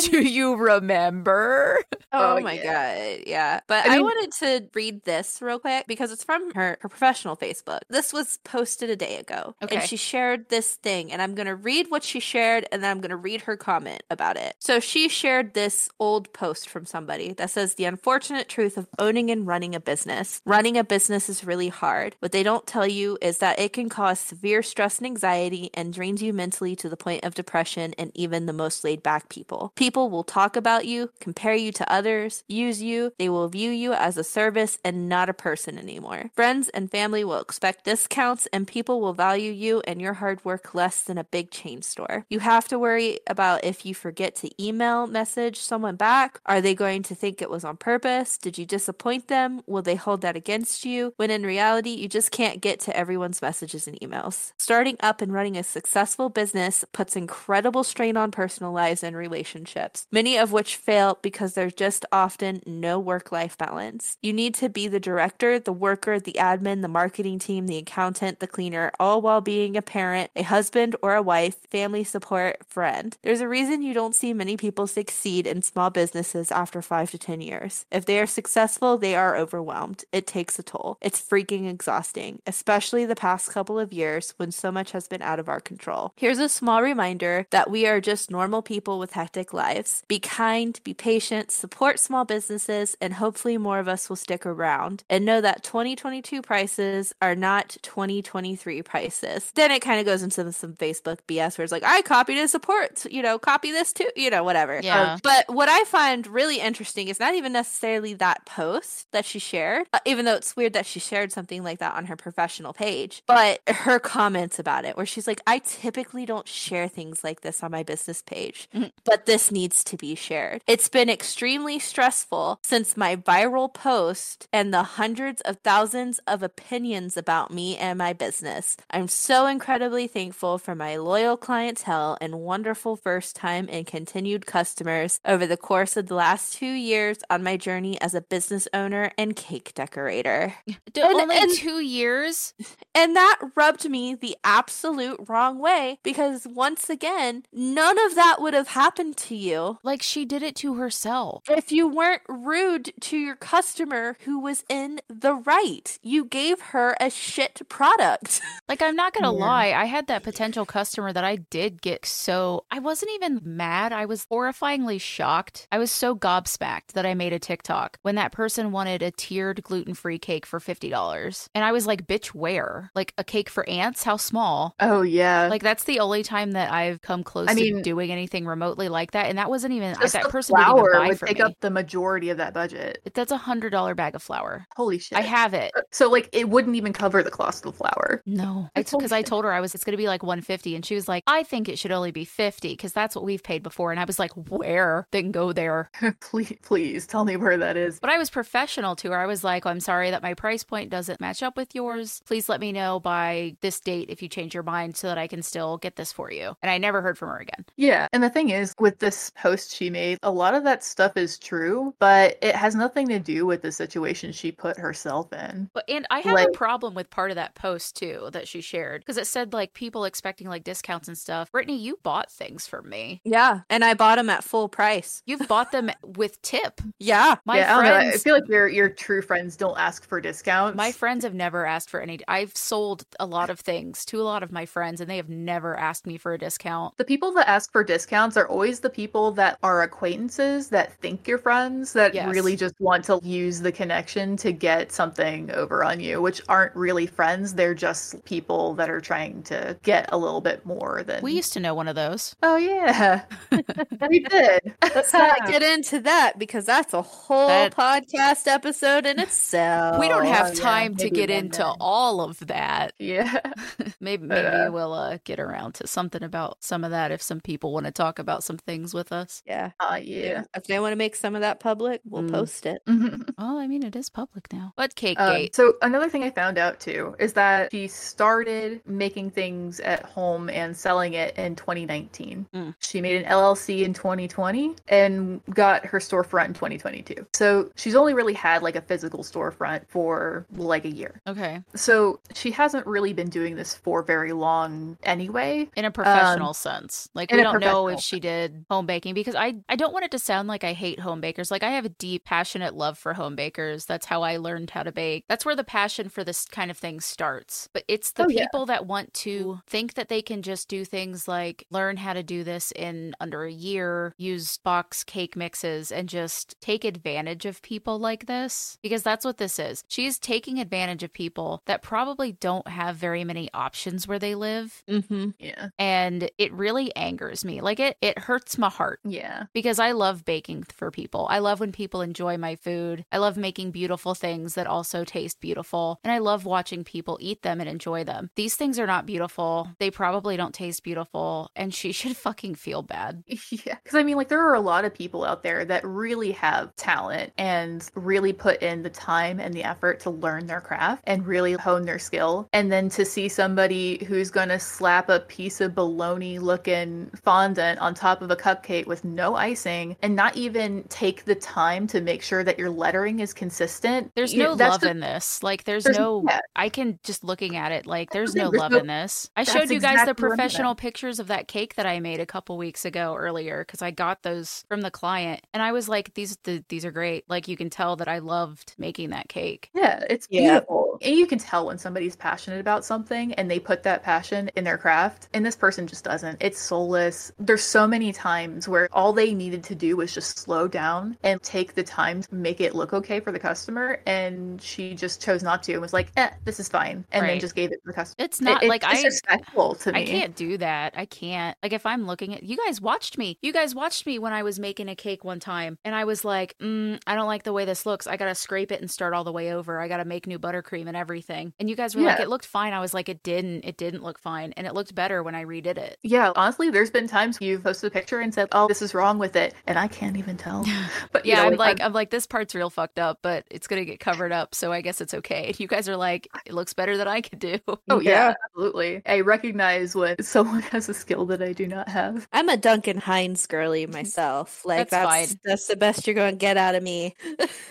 Do you remember?" Oh, Oh, my yeah. god, yeah. But I I, wanted to read this real quick because it's from her, her professional Facebook. This was posted a day ago. Okay. And she shared this thing, and I'm gonna read what she shared and then I'm gonna read her comment about it. So she shared this old post from somebody that says the unfortunate truth of owning and running a business. Running a business is really hard. What they don't tell you is that it can cause severe stress and anxiety and drains you mentally to the point of depression and even the most laid back people. People will talk about you, compare you to others, use you, they will view you as a service and not a person anymore. Friends and family will expect discounts and people will value you and your hard work less than a big chain store. You have to worry about if you forget to email message someone back. Are they going to think it was on purpose? Did you disappoint them? Will they hold that against you? When in reality, you just can't get to everyone's messages and emails. Starting up and running a successful business puts incredible strain on personal lives and relationships, many of which fail because there's just often no work life balance. You need to be the director, the worker, the admin, the marketing team, the accountant, the cleaner, all while being a parent, a husband or a wife, family support, friend. There's a reason you don't see many people succeed in small businesses after five to 10 years. If they are successful, they are overwhelmed. It takes a toll. It's freaking exhausting, especially the past couple of years when so much has been out of our control. Here's a small reminder that we are just normal people with hectic lives. Be kind, be patient, support small businesses, and hopefully more of us will stick around. And know that 2022 prices are not 2023 prices. Then it kind of goes into some Facebook BS where it's like, I copied a support, you know, copy this too, you know, whatever. Yeah. But what I find really interesting is not even necessarily that post that she shared, uh, even though it's weird that she shared something like that on her professional page, but her comments about it, where she's like, I typically don't share things like this on my business page, Mhm. but this needs to be shared. It's been extremely stressful since my viral post and the hundreds of thousands of opinions about me and my business. I'm so incredibly thankful for my loyal clientele and wonderful first time and continued customers over the course of the last two years on my journey as a business owner and cake decorator. And- only and- two years? And that rubbed me the absolute wrong way because once again, none of that would have happened to you Like she did it to herself. if you weren't rude to your customer who was in the right. You gave her a shit product. Like I'm not gonna Yeah. lie, I had that potential customer that I did get so I wasn't even mad. I was horrifyingly shocked. I was so gobsmacked that I made a TikTok when that person wanted a tiered gluten-free cake for fifty dollars. And I was like, bitch, where? Like a cake for ants? How small? Oh yeah. Like that's the only time that I've come close I to doing anything remotely like that. And that wasn't even that person didn't even buy would take me. up the majority of that budget. That's a hundred dollar bag of flour. Holy shit. I have it. Uh, so like it wouldn't even cover the cost of the flour. No, That's because I told her I was it's going to be like 150 and she was like, "I think it should only be 50 because that's what we've paid before." And I was like, "Where? Then go there." please, please tell me where that is. But I was professional to her. I was like, "I'm sorry that my price point doesn't match up with yours. Please let me know by this date if you change your mind so that I can still get this for you." And I never heard from her again. Yeah, and the thing is, with this post she made, a lot of that stuff is true, but it has nothing to do with the situation she put herself in. But and I have a problem with part of that post too that she shared because it said like people expecting like discounts and stuff. Britany, you bought things from me. yeah. And I bought them at full price. You've bought them with tip. Yeah. My yeah, I. I feel like your your true friends don't ask for discounts. My friends have never asked for any. I've sold a lot of things to a lot of my friends, and they have never asked me for a discount. the people that ask for discounts are always the people that are acquaintances that think you're friends that Yes. really just want to use the connection to get something over on you, which aren't really friends. They're just people that are trying to get a little bit more than We used to know one of those. Oh yeah. we did. Let's not get into that because that's a whole That- podcast episode in itself. we don't have Oh, yeah, time to get into day. all of that. Yeah. maybe maybe Uh. we'll uh, get around to something about some of that if some people want to talk about some things with us. Yeah. Uh, yeah. If they want to make some of that public, we'll Mm. post it. Well, I mean, it is public now. But Cake Um, Gate. so another thing I found out too is that she started making things at home and selling it in 2019. Mm. She made an LLC in 2020 and got her storefront in 2022. So she's only really had like a physical storefront for like a year. okay. So she hasn't really been doing this for very long anyway. In a professional sense. Like Um, we don't know if she did home baking because I I don't want it to sound like I hate home bakers. Like I have a deep passionate love for home bakers. That's how I learned how to bake. That's where the passion for this kind of thing starts. But it's the Oh, yeah. people that want to think that they can just do things like learn how to do this in under a year, use box cake mixes and just take advantage of people like this because that's what this is. She's taking advantage of people that probably don't have very many options where they live Mm-hmm. Yeah. and it really angers me. Like it it hurts my heart Yeah. because I love baking for people. I love when people enjoy my food. I love making beautiful things that also taste beautiful. And I love watching people eat them and enjoy them. These things are not beautiful. They probably don't taste beautiful. And she should fucking feel bad. Yeah. Because I mean, like, there are a lot of people out there that really have talent and really put in the time and the effort to learn their craft and really hone their skill. And then to see somebody who's going to slap a piece of bologna looking fondant on top of a cupcake with no icing and not even take the time to make sure that your lettering is consistent. There's you- no love just- in this. Like there's, there's- no yeah. I can just looking at it like there's no there's love no- in this. I showed you guys the exactly what professional pictures of that cake that I made a couple weeks ago earlier cuz I got those from the client and I was like these the, these are great. Like you can tell that I loved making that cake. Yeah, it's Yeah. beautiful. And you can tell when somebody's passionate about something and they put that passion in their craft, and this person just doesn't. It's soulless. There's so many times where all they needed to do was just slow down and take the time to make it look okay for the customer, and she just chose not to and was like, "Eh, this is fine," and then just gave it to the customer. It's not It- like it's I disrespectful to me. I can't do that. I can't. Like if I'm looking at you guys watched me. You guys watched me when I was making a cake one time and I was like, mm, I don't like the way this looks. I got to scrape it and start all the way over. I got to make new buttercream and everything. And you guys were like it looked fine. I was like it didn't. It didn't look fine and it looked better when I redid it. Yeah, honestly, there's been times you've posted a picture and said, "Oh, this is wrong with it," and I can't even tell. But Yeah, know, I'm like I'm like this part's real fucked up, but it's going to get covered up, so I guess it's okay. And you guys are like it looks better than I could do. oh yeah, Yeah. absolutely. I recognize when someone has a skill that I do not have. I'm a Duncan Hines girly myself. Like That's that's fine. that's, the best you're going to get out of me.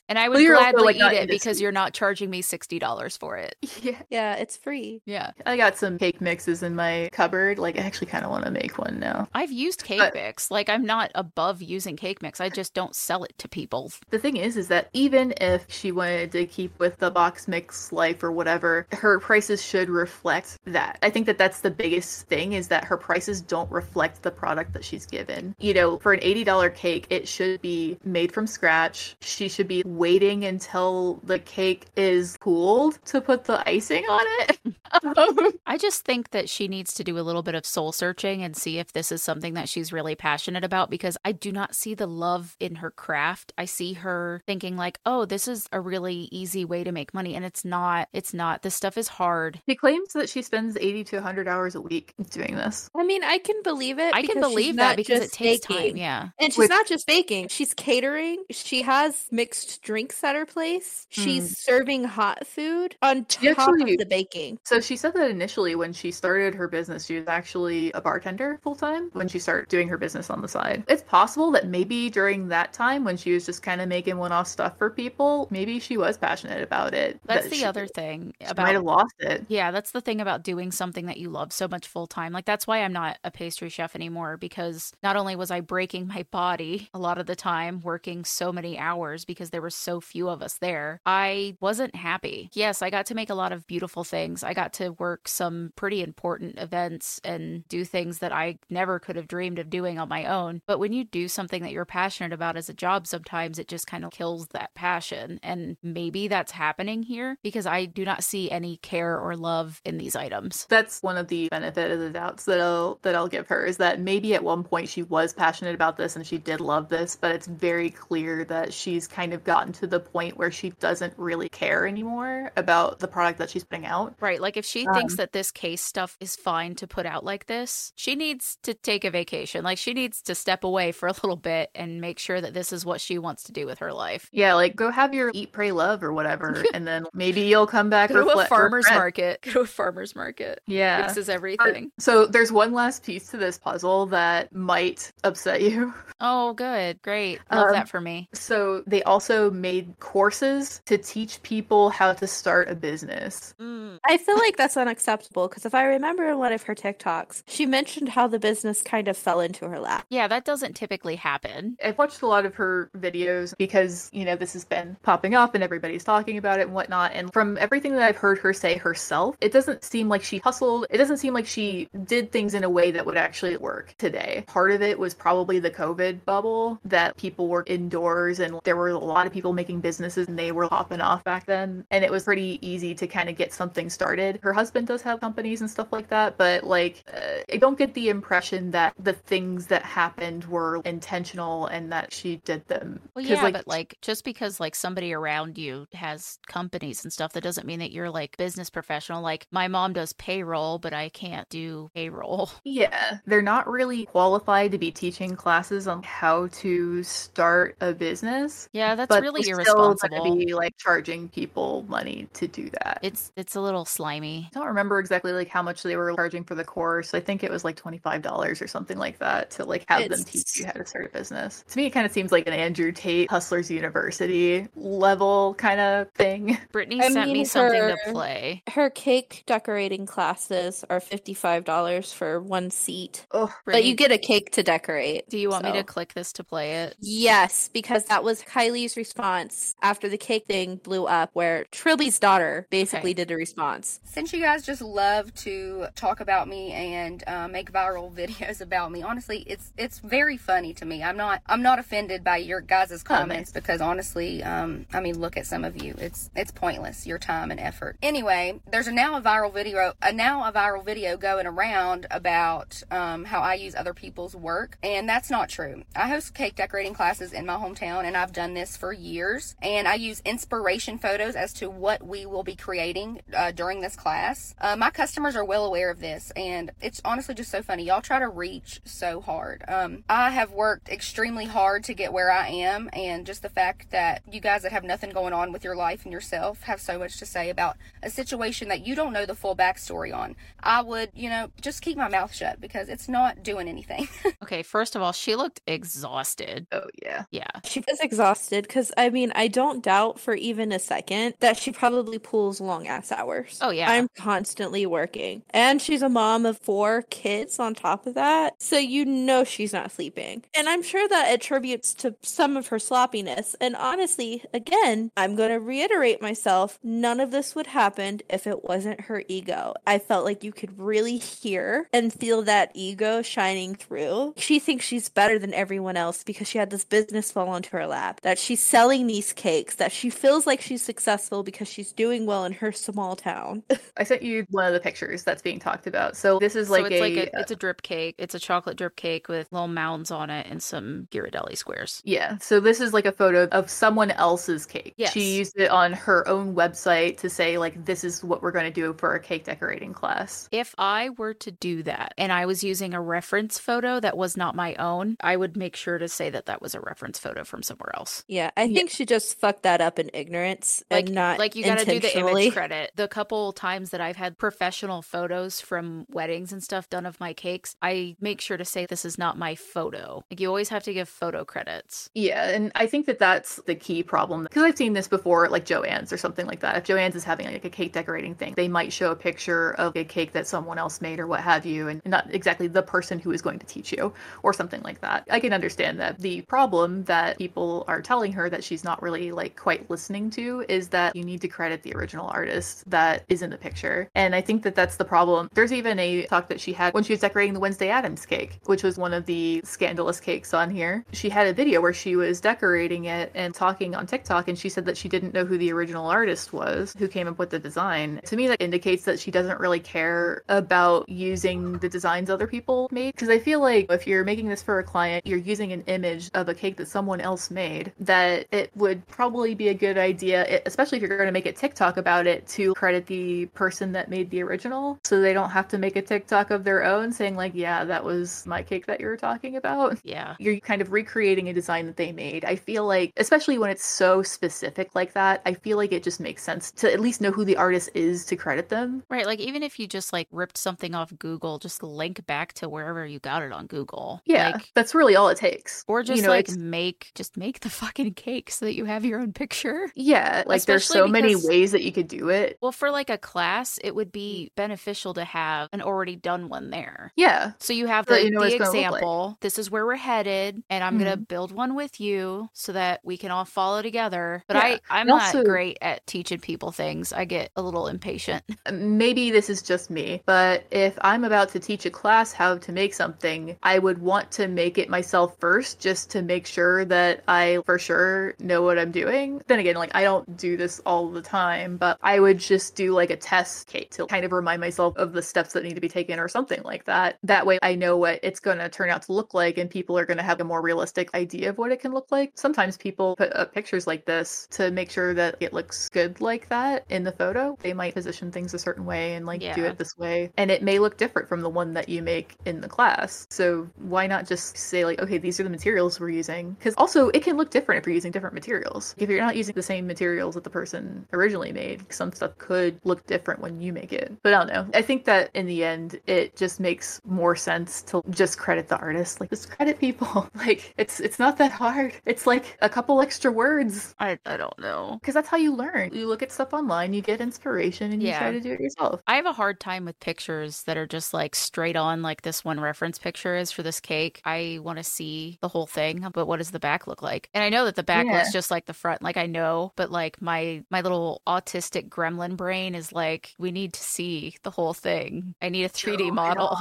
And I Well, would you're also, gladly like, eat it because you're not charging me $60 for it. Yeah, yeah, it's free. Yeah. I got some cake mixes in my cupboard. Like, I actually kind of want to make one now. I've used cake But- mix. Like I'm not above using cake mix. I just don't sell it to people. The thing is, is that even if she wanted to keep with the box mix life or whatever, her prices should reflect that. I think that that's the biggest thing is that her prices don't reflect the product that she's given. You know, for an $80 cake, it should be made from scratch. She should be waiting until the cake is cooled to put the icing on it. Um, I just think that she needs to do a little bit of soul searching and see if this is something that she's really passionate about because I do not see the love in her craft. I see her thinking like, "Oh, this is a really easy way to make money." And it's not. It's not. This stuff is hard. She claims that she spends 80 to 100 hours a week doing this. I mean, I can believe it. I can believe that because it takes baking. time. Yeah. And she's Which- not just baking. She's catering. She has mixed drinks at her place. Hmm. She's serving hot food on top She actually- of the baking. So she said that initially when she started her business, she was actually a bartender full time when she started doing her business on the side. It's possible that maybe during that time when she was just kind of making one off stuff for people, maybe she was passionate about it. That's that the she- other thing about might have lost it. Yeah, that's the thing about doing something that you love so much full time. Like, that's why I'm not a pastry chef anymore because not only was I breaking my body a lot of the time, working so many hours because there were so few of us there, I wasn't happy. Yes, I got to make a lot of beautiful things. I got to work some pretty important events and do things that I never could have dreamed of doing on my own. But when you do something that you're passionate about as a job, sometimes it just kind of kills that passion. And maybe that's happening here because I do not see any care or love in these items. That's one of the benefit of the doubts that I'll that I'll give her is that maybe at one point she was passionate about this and she did love this, but it's very clear that she's kind of gotten to the point where she doesn't really care anymore about the product that she's putting out. Right. Like if she thinks that this case stuff is fine to put out like this, she needs to take a vacation. Like she needs to step away for a little bit and make sure that this is what she wants to do with her life. Yeah, like go have your eat, pray, love or whatever, and then maybe you'll come back. Go to a farmer's regret. market. Go to a farmer's market. Yeah. Fixes Uh, everything. So there's one last piece to this puzzle that might upset you. Oh, good. Great. Love Um, that for me. So they also made courses to teach people how to start a business. Mm. I feel like that's unacceptable because if I remember in one of her TikToks, she mentioned how the business kind of fell into her lap. Yeah, that doesn't typically happen. I've watched a lot of her videos because, you know, this has been popping up and everybody's talking about it and whatnot. And from everything that I've heard her say herself, it doesn't seem like she hustled. It doesn't seem like she did things in a way that would actually work today. Part of it was probably the COVID bubble that people were indoors and there were a lot of people making businesses and they were popping off back then. And it was pretty easy to kind of get something started. Her husband does have companies and stuff like that, but like, uh, I don't get the impression that the things that happened were intentional and that she did them. Well, yeah, but like just because like somebody around you has companies and stuff, that doesn't mean that you're like business professional. Like my mom does payroll, but I can't do payroll. Yeah, they're not really qualified to be teaching classes on how to start a business. Yeah, that's really they're still irresponsible. be like charging people money to do that. It's it's a little slimy me. I don't remember exactly like how much they were charging for the course. I think it was like twenty five dollars or something like that to like have them teach you how to start a business. To me, it kind of seems like an Andrew Tate Hustlers University level kind of thing. Britany I sent me mean, something to play. Her cake decorating classes are $55 for one seat. Oh, But you get a cake to decorate. do you want me to click this to play it? Yes, because that was Kylie's response after the cake thing blew up, where Trilby's daughter basically Okay. did a response. Since you guys just love to talk about me and uh, make viral videos about me, honestly, it's it's very funny to me. I'm not I'm not offended by your guys' comments because honestly, um, I mean, look at some of you. It's it's pointless your time and effort. Anyway, there's a now a viral video a now a viral video going around about um, how I use other people's work, and that's not true. I host cake decorating classes in my hometown, and I've done this for years. And I use inspiration photos as to what we will be creating uh, during this class. Uh, my customers are well aware of this, and it's honestly just so funny. Y'all try to reach so hard. Um, I have worked extremely hard to get where I am, and just the fact that you guys that have nothing going on with your life and yourself have so much to say about a situation that you don't know the full backstory on. I would, you know, just keep my mouth shut because it's not doing anything. Okay, first of all, she looked exhausted. oh yeah. Yeah. She was exhausted because, I mean, I don't doubt for even a second that she probably pulls long ass hours. Oh, yeah. I'm constantly working. And she's a mom of four kids on top of that. So you know she's not sleeping. And I'm sure that attributes to some of her sloppiness. And honestly, again, I'm going to reiterate myself none of this would happen if it wasn't her ego. I felt like you could really hear and feel that ego shining through. She thinks she's better than everyone else because she had this business fall onto her lap, that she's selling these cakes, that she feels like she's successful because she's doing well in her small town. I sent you one of the pictures that's being talked about. So this is like so it's a, like a uh it's a drip cake. It's a chocolate drip cake with little mounds on it and some Ghirardelli squares. Yeah, so this is like a photo of someone else's cake. Yes. She used it on her own website to say, like, this is what we're going to do for a cake decorating class. If I were to do that and I was using a reference photo that was not my own, I would make sure to say that that was a reference photo from somewhere else. Yeah, I Yeah. think she just fucked that up in ignorance Like, and not like you got to do the image credit. The couple times that I've had professional photos from weddings and stuff done of my cakes, I make sure to say this is not my photo. Like you always have to give photo credits. Yeah, and I think that that's the key problem because I've seen this before, like Joann's or something like that. If Joann's is having like a cake decorating thing, they might show a picture of a cake that someone else made or what have you, and not exactly the person who is going to teach you or something like that. I can understand that. The problem that people are telling her that she's not really like quite listening to is that you need to credit the original artist that is in the picture. And I think that that's the problem. There's even a talk that she had when she was decorating the Wednesday Addams cake, which was one of the scandalous cakes on here. She had a video where she was decorating it and talking on TikTok, and she said that she didn't know who the original artist was who came up with the design. To me, that indicates that she doesn't really care about using the designs other people made. Because I feel like if you're making this for a client, you're using an image of a cake that someone else made, that it would probably be a good idea, especially if you're going to make a TikTok about it, to credit the person that made the original so they don't have to make a TikTok of their own saying, like, yeah, that was my cake that you were talking about Yeah. you're kind of recreating a design that they made. I feel like, especially when it's so specific like that, I feel like it just makes sense to at least know who the artist is to credit them. Right. Like even if you just like ripped something off Google, just link back to wherever you got it on Google. Yeah, Like, that's really all it takes. or just you know, like it's- make just make the fucking cake so that you have your own picture. Yeah, like there's Especially so many ways that you could do it. Well, for like a class, it would be beneficial to have an already done one there. Yeah, So you have So the, you know the it's like. example. This is where we're headed, and I'm gonna Mhm. build one with you so that we can all follow together. But Yeah, I, I'm and not great at teaching people things. I get a little impatient. maybe this is just me, but if I'm about to teach a class how to make something, I would want to make it myself first just to make sure that I for sure know what I'm doing. Then again, like I don't do this all the time, but I would just do like a test cake to kind of remind myself of the steps that need to be taken or something like that. That way I know what it's going to turn out to look like and people are going to have a more realistic idea of what it can look like. Sometimes people put up pictures like this to make sure that it looks good like that in the photo. They might position things a certain way and like do it this way. And it may look different from the one that you make in the class. So why not just say like, okay, these are the materials we're using? Because also it can look different if you're using different materials. If you're not using the same materials that the person originally made, some stuff could look different when you make it. But I don't know. I think that in the end, it just makes more sense to just credit the artist. Like just credit people. like it's it's not that hard. It's like a couple extra words. I, I don't know. Because that's how you learn. You look at stuff online, you get inspiration, and you Yeah. try to do it yourself. I have a hard time with pictures that are just like straight on, like this one reference picture is for this cake. I want to see the whole thing, but what does the back look like? And I know that the back Yeah. looks just like the front, like I know, but like my my little autistic gremlin brain is like, we need to see the whole thing. I need a 3D Oh, model.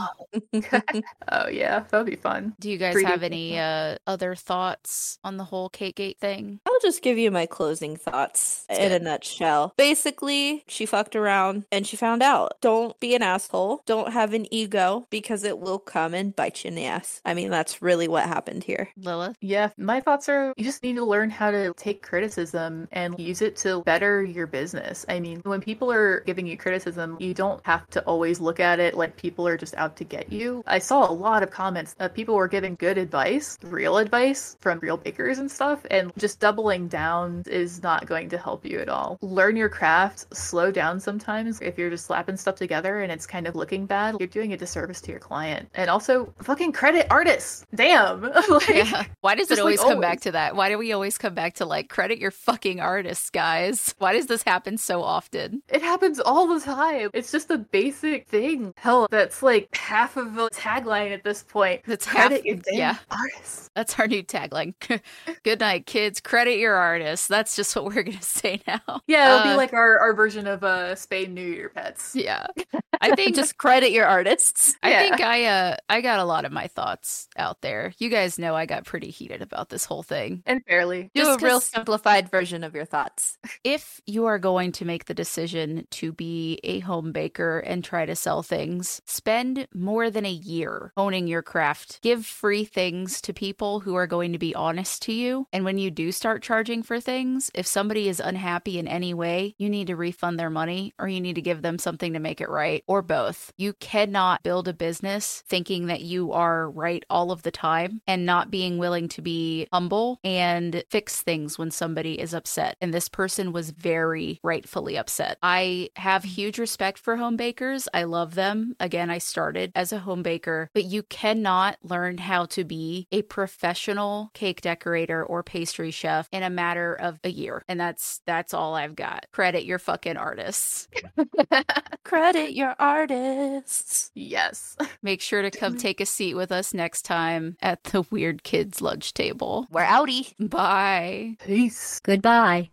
Oh yeah, that would be fun. Do you guys 3D have any uh, other thoughts on the whole Kate gate thing? I'll just give you my closing thoughts That's in a nutshell. Basically, she fucked around and she found out. Don't be an asshole. Don't have an ego because it will come and bite you in the ass. I mean, that's really what happened here. Lilithe? Yeah, my thoughts are you just need to learn how to take criticism and use it to better your business. I mean, when people are giving you criticism, you don't have to always look at it like people are just out to get you. I saw a lot of comments that people were giving good advice, real advice from real bakers and stuff, and just doubling down is not going to help you at all. Learn your craft, slow down sometimes. If you're just slapping stuff together and it's kind of looking bad, you're doing a disservice to your client. And also, fucking credit artists. Damn. like, Yeah. Why does it just like always come back to that? Why do we always come back to like credit your fucking artists, guys? Why does this happen so often? It happens all the time. It's just a basic thing. Hell, that's like half of the tagline at this point. That's half. Your damn Yeah, artists. that's our new tagline. Good night, kids. Credit your artists. That's just what we're gonna say now. Yeah, it'll Uh, be like our, our version of uh Spain New Year pets. Yeah, I think Just credit your artists. I Yeah. think I uh I got a lot of my thoughts out there. You guys know I got pretty heated about this whole thing. And fairly. Do Just a real 'cause- simplified version of your thoughts. if you are going to make the decision be a home baker and try to sell things, spend more than a year honing your craft. Give free things to people who are going to be honest to you. And when you do start charging for things, if somebody is unhappy in any way, you need to refund their money or you need to give them something to make it right, or both. You cannot build a business thinking that you are right all of the time and not being willing to be humble and fix things when somebody is upset. And this person was very rightfully upset. I have huge respect for home bakers. I love them. Again, I started as a home baker, but you cannot learn how to be a professional cake decorator or pastry chef in a matter of a year. And that's that's all I've got. Credit your fucking artists. Credit your artists. Yes. Make sure to come take a seat with us next time at the Weird Kids lunch table. We're outie. Bye. Peace. Goodbye.